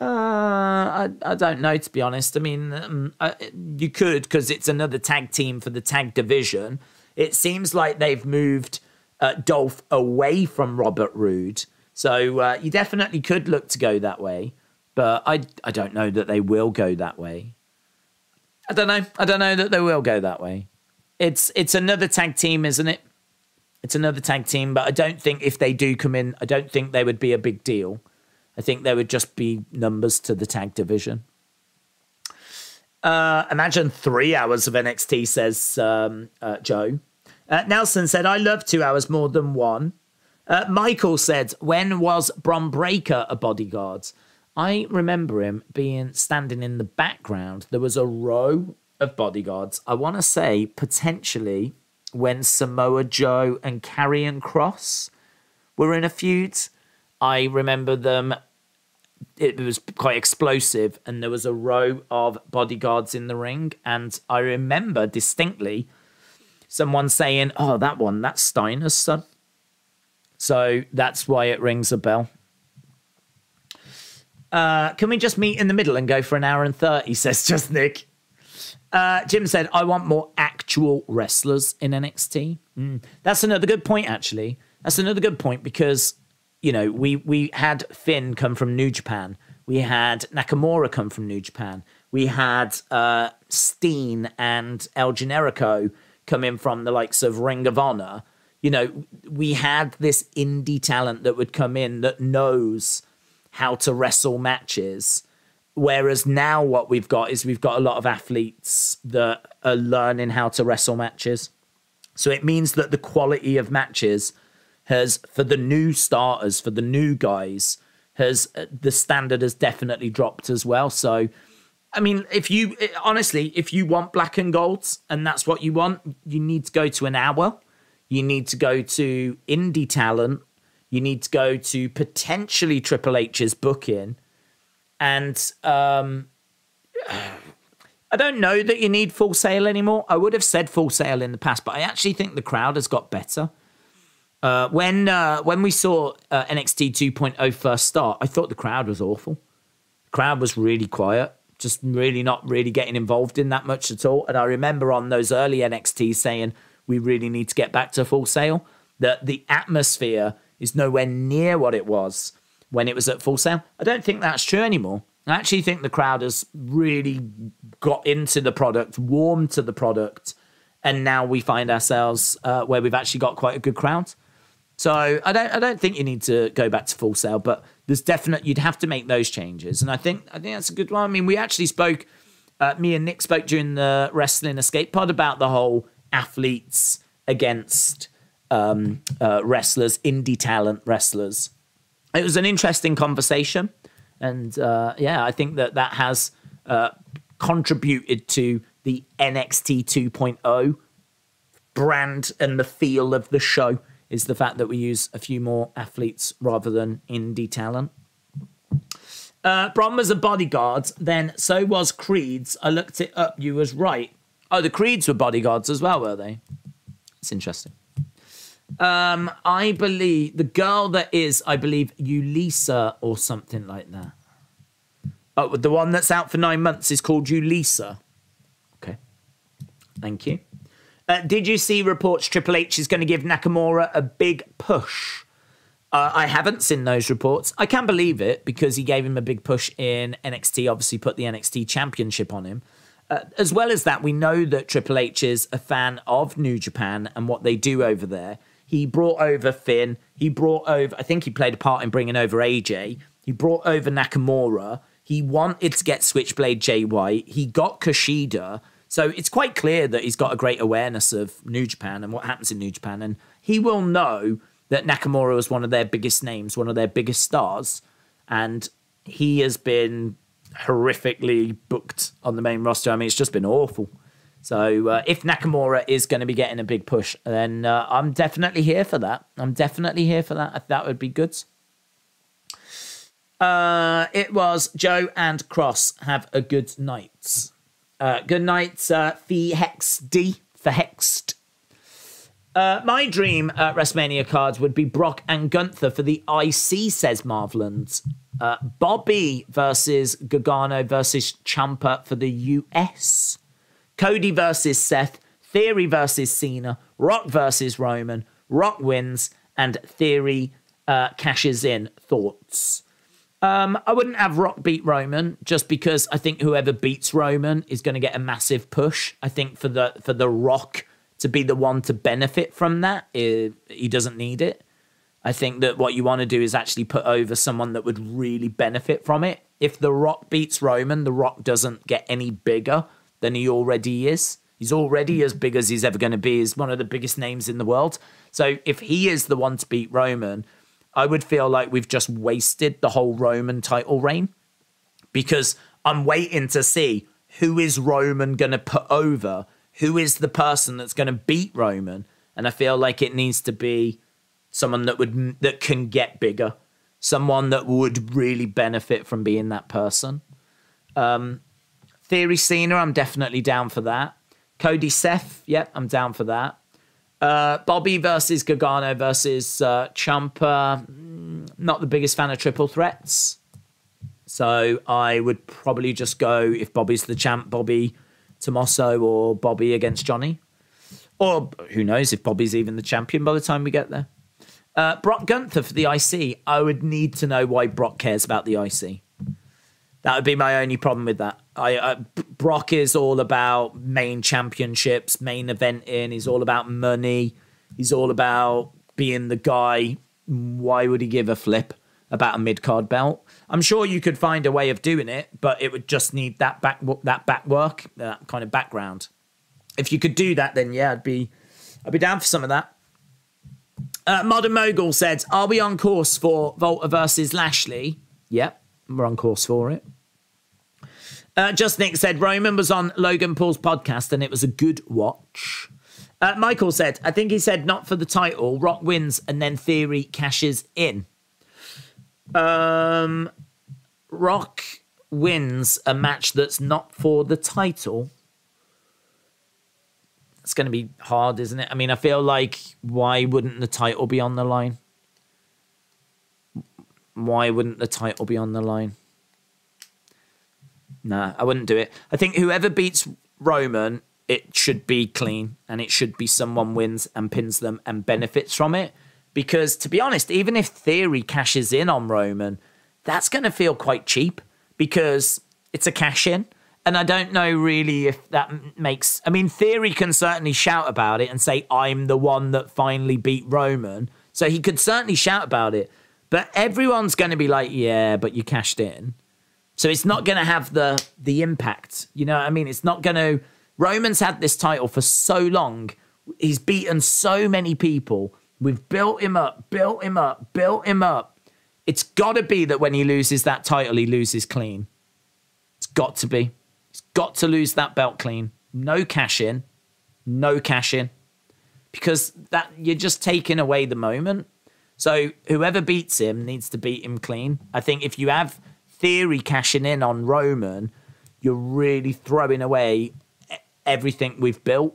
Uh, I, I don't know to be honest. I mean, um, I, you could because it's another tag team for the tag division. It seems like they've moved uh, Dolph away from Robert Roode, so uh, you definitely could look to go that way. But I I don't know that they will go that way. I don't know. I don't know that they will go that way it's it's another tag team, isn't it? It's another tag team, but I don't think if they do come in, I don't think they would be a big deal. I think they would just be numbers to the tag division. Uh, imagine three hours of NXT, says um, uh, Joe. Uh, Nelson said, I love two hours more than one. Uh, Michael said, When was Bron Breakker a bodyguard? I remember him being standing in the background. There was a row of bodyguards. I want to say potentially when Samoa Joe and Karrion Kross were in a feud. I remember them. It was quite explosive, and there was a row of bodyguards in the ring. And I remember distinctly someone saying, Oh, that one, that's Steiner's son. So that's why it rings a bell. Uh, can we just meet in the middle and go for an hour and 30? [laughs] Says just Nick. Uh, Jim said, I want more actual wrestlers in NXT. Mm. That's another good point, actually. That's another good point because, you know, we, we had Finn come from New Japan. We had Nakamura come from New Japan. We had uh, Steen and El Generico come in from the likes of Ring of Honor. You know, we had this indie talent that would come in that knows how to wrestle matches Whereas now, what we've got is we've got a lot of athletes that are learning how to wrestle matches. So it means that the quality of matches has, for the new starters, for the new guys, has uh, the standard has definitely dropped as well. So, I mean, if you honestly, if you want black and golds and that's what you want, you need to go to an hour. You need to go to indie talent. You need to go to potentially Triple H's booking and um, [sighs] I don't know that you need Full Sail anymore. I would have said Full Sail in the past, but I actually think the crowd has got better. Uh, when uh, when we saw uh, NXT 2.0 first start, I thought the crowd was awful. The crowd was really quiet, just really not really getting involved in that much at all. And I remember on those early NXTs saying we really need to get back to Full Sail. That the atmosphere is nowhere near what it was when it was at Full Sail. I don't think that's true anymore. I actually think the crowd has really got into the product, warmed to the product, and now we find ourselves uh, where we've actually got quite a good crowd. So I don't, I don't think you need to go back to Full Sail, but there's definite you'd have to make those changes, and I think I think that's a good one. I mean, we actually spoke, uh, me and Nick spoke during the Wrestling Escape Pod about the whole athletes against um, uh, wrestlers, indie talent wrestlers it was an interesting conversation, and uh, yeah, I think that that has uh, contributed to the NXT 2.0 brand and the feel of the show. Is the fact that we use a few more athletes rather than indie talent. Uh, Bron was a bodyguard, then so was Creeds. I looked it up. You was right. Oh, the Creeds were bodyguards as well, were they? It's interesting. Um, I believe the girl that is, I believe, Ulisa or something like that. Oh, the one that's out for nine months is called Ulisa. Okay. Thank you. Uh, did you see reports Triple H is going to give Nakamura a big push? Uh, I haven't seen those reports. I can believe it because he gave him a big push in NXT, obviously, put the NXT championship on him. Uh, as well as that, we know that Triple H is a fan of New Japan and what they do over there. He brought over Finn. He brought over, I think he played a part in bringing over AJ. He brought over Nakamura. He wanted to get Switchblade White. He got Kushida. So it's quite clear that he's got a great awareness of New Japan and what happens in New Japan. And he will know that Nakamura was one of their biggest names, one of their biggest stars. And he has been horrifically booked on the main roster. I mean, it's just been awful. So uh, if Nakamura is going to be getting a big push, then uh, I'm definitely here for that. I'm definitely here for that. That would be good. Uh, it was Joe and Kross. Have a good night. Uh, good night, uh, Fee Hex D for Hexed. Uh, my dream uh, WrestleMania cards would be Brock and Gunther for the IC, says Marveland. Uh, Bobby versus Gargano versus Ciampa for the US. Cody versus Seth. Theory versus Cena. Rock versus Roman. Rock wins. And Theory uh, cashes in. Thoughts? Um, I wouldn't have Rock beat Roman just because I think whoever beats Roman is going to get a massive push. I think for the for the Rock to be the one to benefit from that, it, he doesn't need it. I think that what you want to do is actually put over someone that would really benefit from it. If The Rock beats Roman, The Rock doesn't get any bigger than he already is. He's already as big as he's ever going to be. He's one of the biggest names in the world. So if he is the one to beat Roman, I would feel like we've just wasted the whole Roman title reign because I'm waiting to see who is Roman going to put over who is the person that's going to beat Roman? And I feel like it needs to be someone that would that can get bigger, someone that would really benefit from being that person. Um, Theory Cena, I'm definitely down for that. Cody Seth, yep, I'm down for that. Uh, Bobby versus Gargano versus uh, Ciampa. Mm, not the biggest fan of triple threats. So I would probably just go if Bobby's the champ, Bobby Tommaso or Bobby against Johnny. Or who knows if Bobby's even the champion by the time we get there. Uh, Brock Gunther for the IC. I would need to know why Brock cares about the IC. That would be my only problem with that. I, uh, Brock is all about main championships, main eventing. He's all about money. He's all about being the guy. Why would he give a flip about a mid card belt? I'm sure you could find a way of doing it, but it would just need that back that back work, that kind of background. If you could do that, then yeah, I'd be I'd be down for some of that. Uh, Modern Mogul said, "Are we on course for Volta versus Lashley?" Yep, we're on course for it. Uh, Just Nick said Roman was on Logan Paul's podcast and it was a good watch. Uh, Michael said, I think he said not for the title. Rock wins and then Theory cashes in. Um, Rock wins a match that's not for the title. It's going to be hard, isn't it? I mean, I feel like why wouldn't the title be on the line? Why wouldn't the title be on the line? Nah, I wouldn't do it. I think whoever beats Roman, it should be clean and it should be someone wins and pins them and benefits from it. Because to be honest, even if Theory cashes in on Roman, that's going to feel quite cheap because it's a cash in. And I don't know really if that makes. I mean, Theory can certainly shout about it and say, I'm the one that finally beat Roman. So he could certainly shout about it. But everyone's going to be like, yeah, but you cashed in. So it's not going to have the the impact. You know what I mean? It's not going to. Roman's had this title for so long. He's beaten so many people. We've built him up, built him up, built him up. It's got to be that when he loses that title, he loses clean. It's got to be. He's got to lose that belt clean. No cash in. No cash in. Because that you're just taking away the moment. So whoever beats him needs to beat him clean. I think if you have theory cashing in on Roman, you're really throwing away everything we've built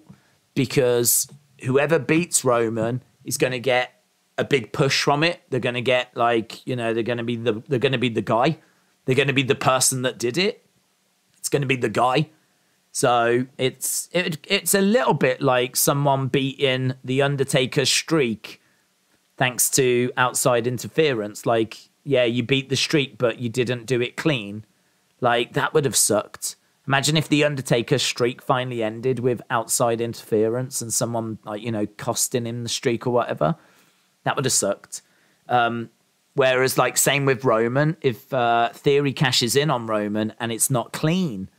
because whoever beats Roman is going to get a big push from it. They're going to get like, you know, they're going to be the they're going to be the guy. They're going to be the person that did it. It's going to be the guy. So it's it, it's a little bit like someone beating the Undertaker's streak thanks to outside interference. Like, yeah, you beat the streak, but you didn't do it clean. Like that would have sucked. Imagine if the Undertaker streak finally ended with outside interference and someone like you know costing him the streak or whatever. That would have sucked. Um, whereas, like, same with Roman, if uh, Theory cashes in on Roman and it's not clean,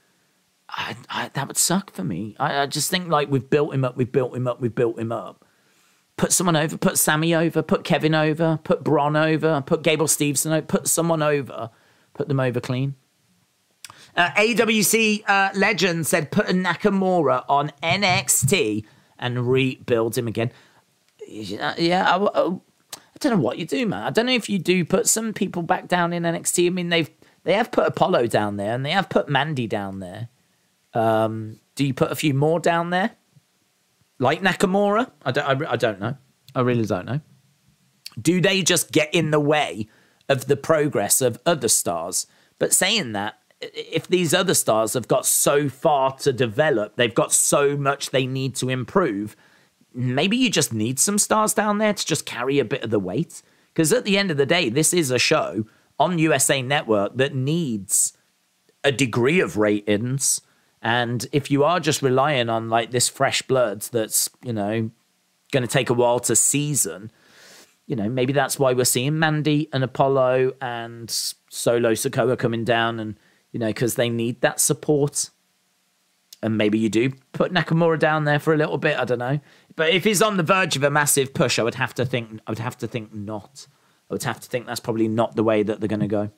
I, I, that would suck for me. I, I just think like we've built him up, we've built him up, we've built him up. Put someone over, put Sammy over, put Kevin over, put Bron over, put Gable Steveson over, put someone over, put them over clean. Uh, AWC uh, legend said put a Nakamura on NXT and rebuild him again. Yeah, I, I, I, don't know what you do, man. I don't know if you do put some people back down in NXT. I mean, they've they have put Apollo down there and they have put Mandy down there. Um, do you put a few more down there, like Nakamura? I don't. I, I don't know. I really don't know. Do they just get in the way of the progress of other stars? But saying that, if these other stars have got so far to develop, they've got so much they need to improve, maybe you just need some stars down there to just carry a bit of the weight. Because at the end of the day, this is a show on USA Network that needs a degree of ratings and if you are just relying on like this fresh blood that's, you know, going to take a while to season, you know, maybe that's why we're seeing Mandy and Apollo and Solo Sikoa coming down and, you know, because they need that support. And maybe you do put Nakamura down there for a little bit. I don't know. But if he's on the verge of a massive push, I would have to think. I would have to think not. I would have to think that's probably not the way that they're going to go.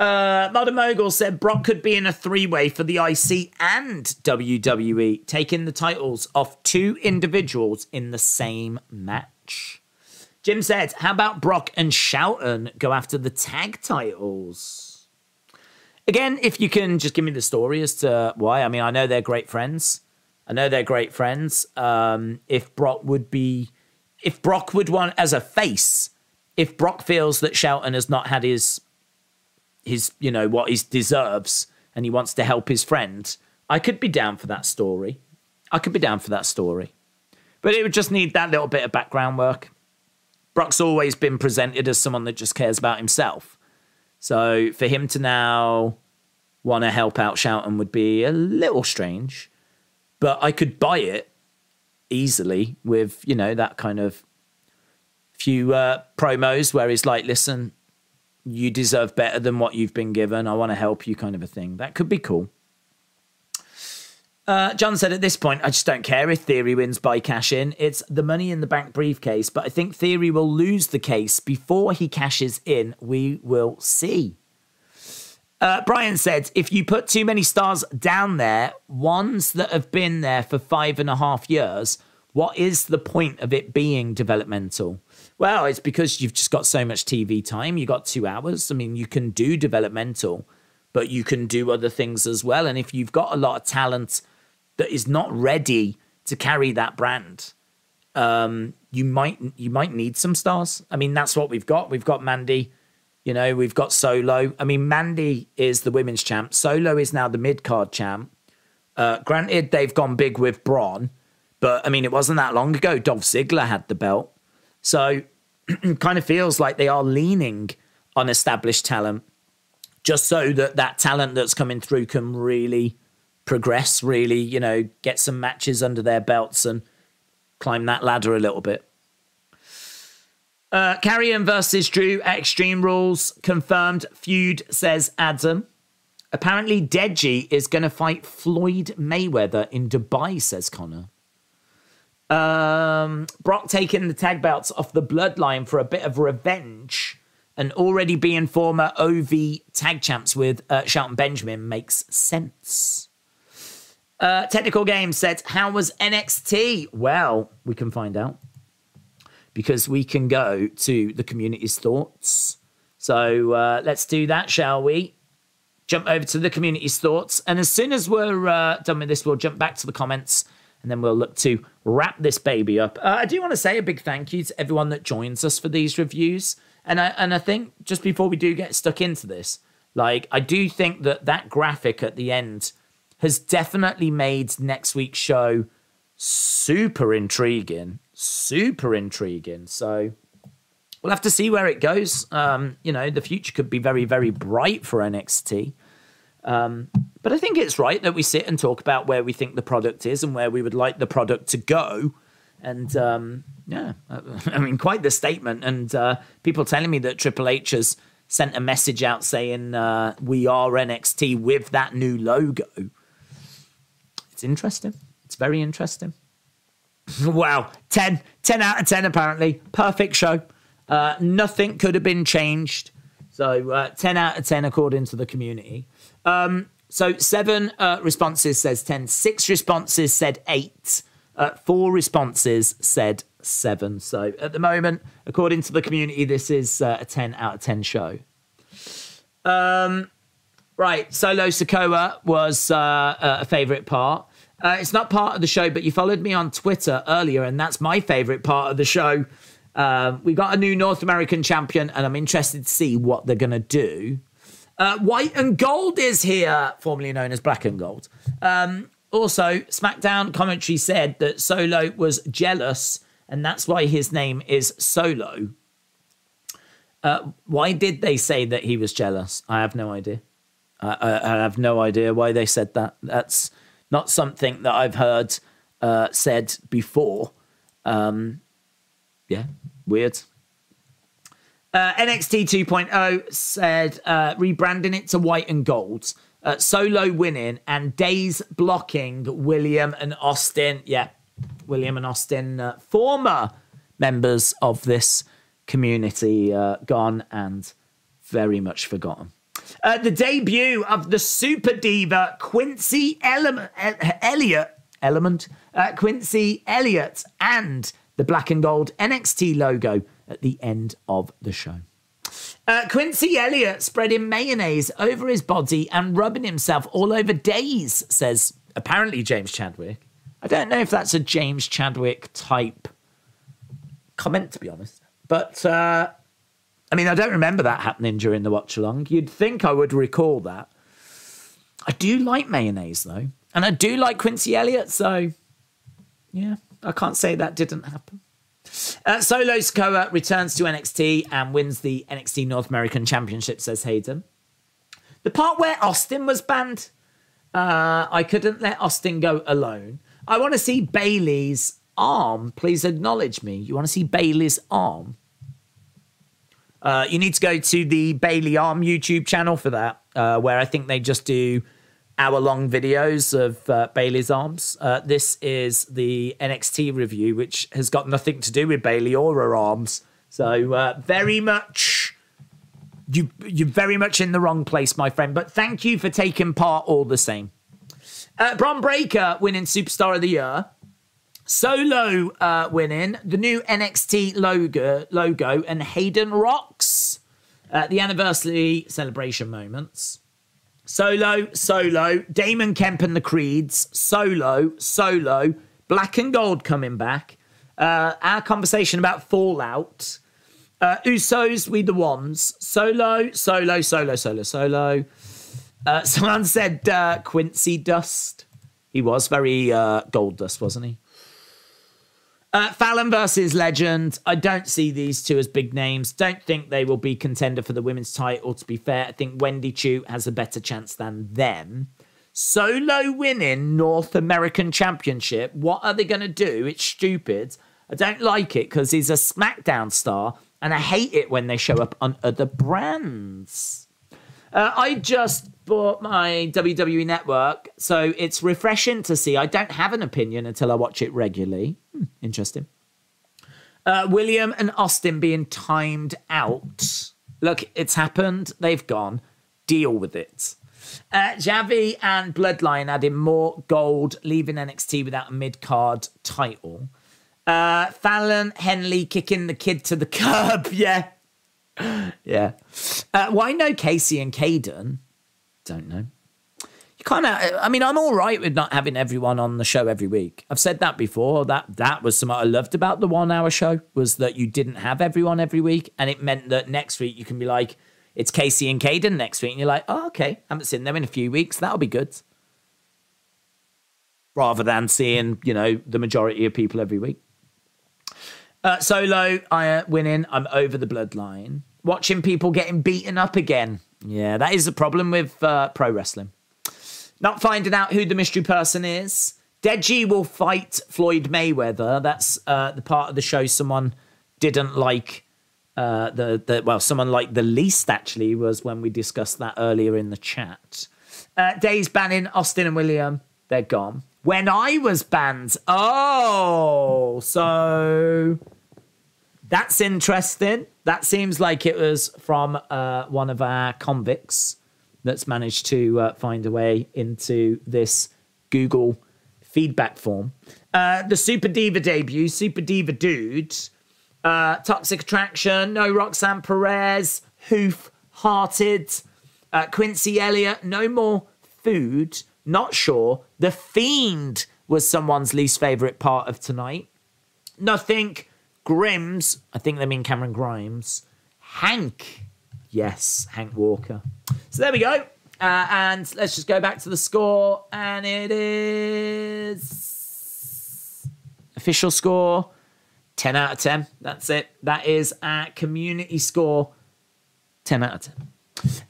Uh, Mogul said Brock could be in a three way for the IC and WWE, taking the titles off two individuals in the same match. Jim said, How about Brock and Shelton go after the tag titles? Again, if you can just give me the story as to why. I mean, I know they're great friends. I know they're great friends. Um, if Brock would be, if Brock would want as a face, if Brock feels that Shelton has not had his his you know what he deserves and he wants to help his friend. I could be down for that story. I could be down for that story. But it would just need that little bit of background work. Brock's always been presented as someone that just cares about himself. So for him to now want to help out Shelton would be a little strange but i could buy it easily with you know that kind of few uh, promos where he's like listen you deserve better than what you've been given. I want to help you, kind of a thing. That could be cool. Uh, John said at this point, I just don't care if Theory wins by cash in. It's the money in the bank briefcase, but I think Theory will lose the case before he cashes in. We will see. Uh, Brian said, if you put too many stars down there, ones that have been there for five and a half years, what is the point of it being developmental? Well, it's because you've just got so much TV time. You got two hours. I mean, you can do developmental, but you can do other things as well. And if you've got a lot of talent that is not ready to carry that brand, um, you might you might need some stars. I mean, that's what we've got. We've got Mandy. You know, we've got Solo. I mean, Mandy is the women's champ. Solo is now the mid card champ. Uh, granted, they've gone big with Bron, but I mean, it wasn't that long ago. Dolph Ziggler had the belt. So [clears throat] kind of feels like they are leaning on established talent just so that that talent that's coming through can really progress, really, you know, get some matches under their belts and climb that ladder a little bit. Uh, Karrion versus Drew Extreme Rules confirmed feud, says Adam. Apparently, Deji is going to fight Floyd Mayweather in Dubai, says Connor. Um, Brock taking the tag belts off the bloodline for a bit of revenge and already being former OV tag champs with uh, Shelton Benjamin makes sense. Uh, Technical Game said, How was NXT? Well, we can find out because we can go to the community's thoughts. So uh, let's do that, shall we? Jump over to the community's thoughts. And as soon as we're uh, done with this, we'll jump back to the comments and then we'll look to wrap this baby up. Uh, I do want to say a big thank you to everyone that joins us for these reviews. And I, and I think just before we do get stuck into this, like, I do think that that graphic at the end has definitely made next week's show super intriguing. Super intriguing. So we'll have to see where it goes. Um, you know, the future could be very, very bright for NXT. Um, but I think it's right that we sit and talk about where we think the product is and where we would like the product to go. And um, yeah, [laughs] I mean, quite the statement. And uh, people telling me that Triple H has sent a message out saying, uh, We are NXT with that new logo. It's interesting. It's very interesting. [laughs] wow. 10, 10 out of 10, apparently. Perfect show. Uh, nothing could have been changed. So uh, 10 out of 10 according to the community. Um, so seven uh, responses says 10, six responses said eight, uh, four responses said seven. So at the moment, according to the community, this is uh, a 10 out of 10 show. Um, right, Solo Sikoa was uh, a favorite part. Uh, it's not part of the show, but you followed me on Twitter earlier, and that's my favorite part of the show. Um, we got a new North American champion, and I'm interested to see what they're going to do. Uh, White and Gold is here, formerly known as Black and Gold. Um, also, SmackDown commentary said that Solo was jealous, and that's why his name is Solo. Uh, why did they say that he was jealous? I have no idea. I, I, I, have no idea why they said that. That's not something that I've heard uh, said before. Um, yeah, weird. Uh, NXT 2.0 said uh, rebranding it to white and gold. Uh, solo winning and Daze blocking William and Austin. Yeah, William and Austin, uh, former members of this community, uh, gone and very much forgotten. Uh, the debut of the super diva Quincy Element, Elliott, Element, Quincy Elliott, and the black and gold NXT logo at the end of the show. Uh, Quincy Elliott spreading mayonnaise over his body and rubbing himself all over Daze, says apparently James Chadwick. I don't know if that's a James Chadwick type comment, to be honest. But, uh, I mean, I don't remember that happening during the watch along. You'd think I would recall that. I do like mayonnaise, though. And I do like Quincy Elliott, so yeah. I can't say that didn't happen. Uh, Solo Sikoa returns to NXT and wins the NXT North American Championship, says Hayden. The part where Austin was banned, uh, I couldn't let Austin go alone. I want to see Bayley's arm. Please acknowledge me. You want to see Bayley's arm? Uh, you need to go to the Bayley Arm YouTube channel for that, uh, where I think they just do hour long videos of uh, Bayley's arms. Uh, this is the NXT review, which has got nothing to do with Bayley or her arms. So uh, very much. You, you're very much in the wrong place, my friend. But thank you for taking part all the same. Uh, Bron Breakker winning Superstar of the Year. Solo uh, winning the new NXT logo, logo and Hayden Rocks. Uh, the anniversary celebration moments. Solo, solo, Damon Kemp and the Creeds, solo, solo, Black and Gold coming back. Uh, our conversation about Fallout. Uh, Usos, we the ones. Solo, solo, solo, solo, solo. Uh, [laughs] someone said uh, Quincy Dust. He was very uh, Goldust, wasn't he? Uh, Fallon versus Legend. I don't see these two as big names. Don't think they will be contender for the women's title. To be fair, I think Wendy Choo has a better chance than them. Solo winning North American Championship. What are they going to do? It's stupid. I don't like it because he's a SmackDown star, and I hate it when they show up on other brands. Uh, I just bought my WWE network, so it's refreshing to see. I don't have an opinion until I watch it regularly. Hmm, interesting. Uh, William and Austin being timed out. Look, it's happened. They've gone. Deal with it. Uh, Javi and Bloodline adding more gold, leaving NXT without a mid card title. Uh, Fallon Henley kicking the kid to the [laughs] curb. Yeah. [laughs] yeah. Uh, why no Casey and Kayden? Don't know. You kind of i mean i'm all right with not having everyone on the show every week. I've said that before that that was something i loved about the one hour show was that you didn't have everyone every week and it meant that next week you can be like it's casey and Kayden next week and you're like oh okay I haven't seen them in a few weeks that'll be good. Rather than seeing you know the majority of people every week. Uh, solo i uh, winning. I'm over the bloodline. Watching people getting beaten up again yeah that is a problem with uh, pro wrestling not finding out who the mystery person is. Deji will fight Floyd Mayweather. That's uh, the part of the show someone didn't like. Uh, the, the well, someone liked the least actually was when we discussed that earlier in the chat. Uh, Daze banning Austin and William. They're gone. When I was banned, oh, so that's interesting. That seems like it was from uh, one of our convicts that's managed to uh, find a way into this Google feedback form. Uh, the Super Diva debut, Super Diva Dude, uh, Toxic Attraction, No Roxanne Perez, Hoof Hearted, uh, Quincy Elliott, No More Food, Not Sure. The Fiend was someone's least favourite part of tonight. Nothing. Grims, I think they mean Cameron Grimes. Hank, yes, Hank Walker. So there we go. Uh, and let's just go back to the score. And it is official score 10 out of 10. That's it. That is our community score 10 out of 10.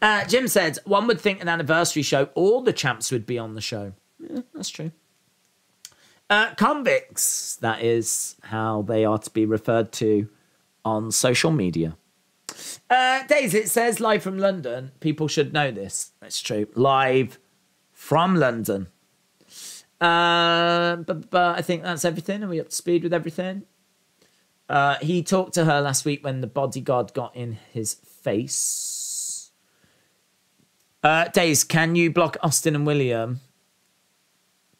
Uh, Jim said, one would think an anniversary show, all the champs would be on the show. Yeah, that's true. Uh, convicts, that is how they are to be referred to on social media. Uh, Daze, it says live from London. People should know this. That's true. Live from London. Uh, but, but I think that's everything. Are we up to speed with everything? Uh, he talked to her last week when the bodyguard got in his face. Uh, Daze, can you block Austin and William?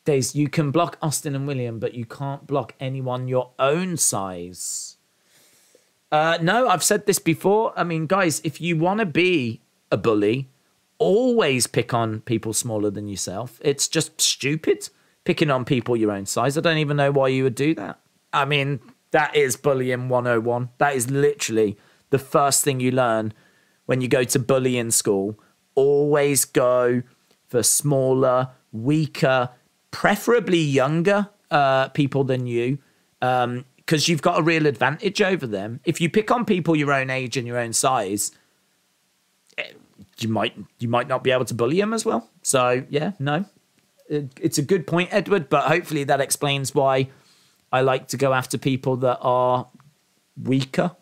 Daze, you can block Austin and William, but you can't block anyone your own size. Uh, no, I've said this before. I mean, guys, if you want to be a bully, always pick on people smaller than yourself. It's just stupid picking on people your own size. I don't even know why you would do that. I mean, that is bullying 101. That is literally the first thing you learn when you go to bullying school. Always go for smaller, weaker, preferably younger uh, people than you. Um, because you've got a real advantage over them. If you pick on people your own age and your own size, eh, you might you might not be able to bully them as well. So yeah, no, it's a good point, Edward. But hopefully that explains why I like to go after people that are weaker,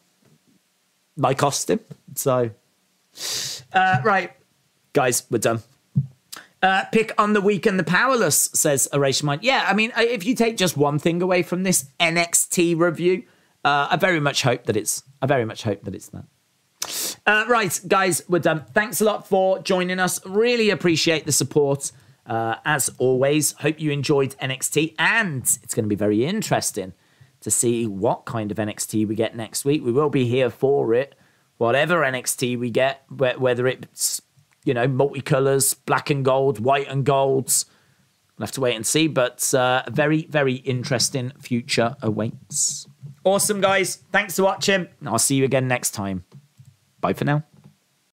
like Austin. So uh, right, guys, we're done. Uh, pick on the weak and the powerless, says Mind. Yeah, I mean, if you take just one thing away from this NXT review, uh, I very much hope that it's. I very much hope that it's that. Uh, right, guys, we're done. Thanks a lot for joining us. Really appreciate the support. Uh, as always, hope you enjoyed NXT, and it's going to be very interesting to see what kind of NXT we get next week. We will be here for it, whatever NXT we get, whether it's you know, multicolors, black and gold, white and golds. We'll have to wait and see, but uh, a very, very interesting future awaits. Awesome, guys. Thanks for watching. I'll see you again next time. Bye for now.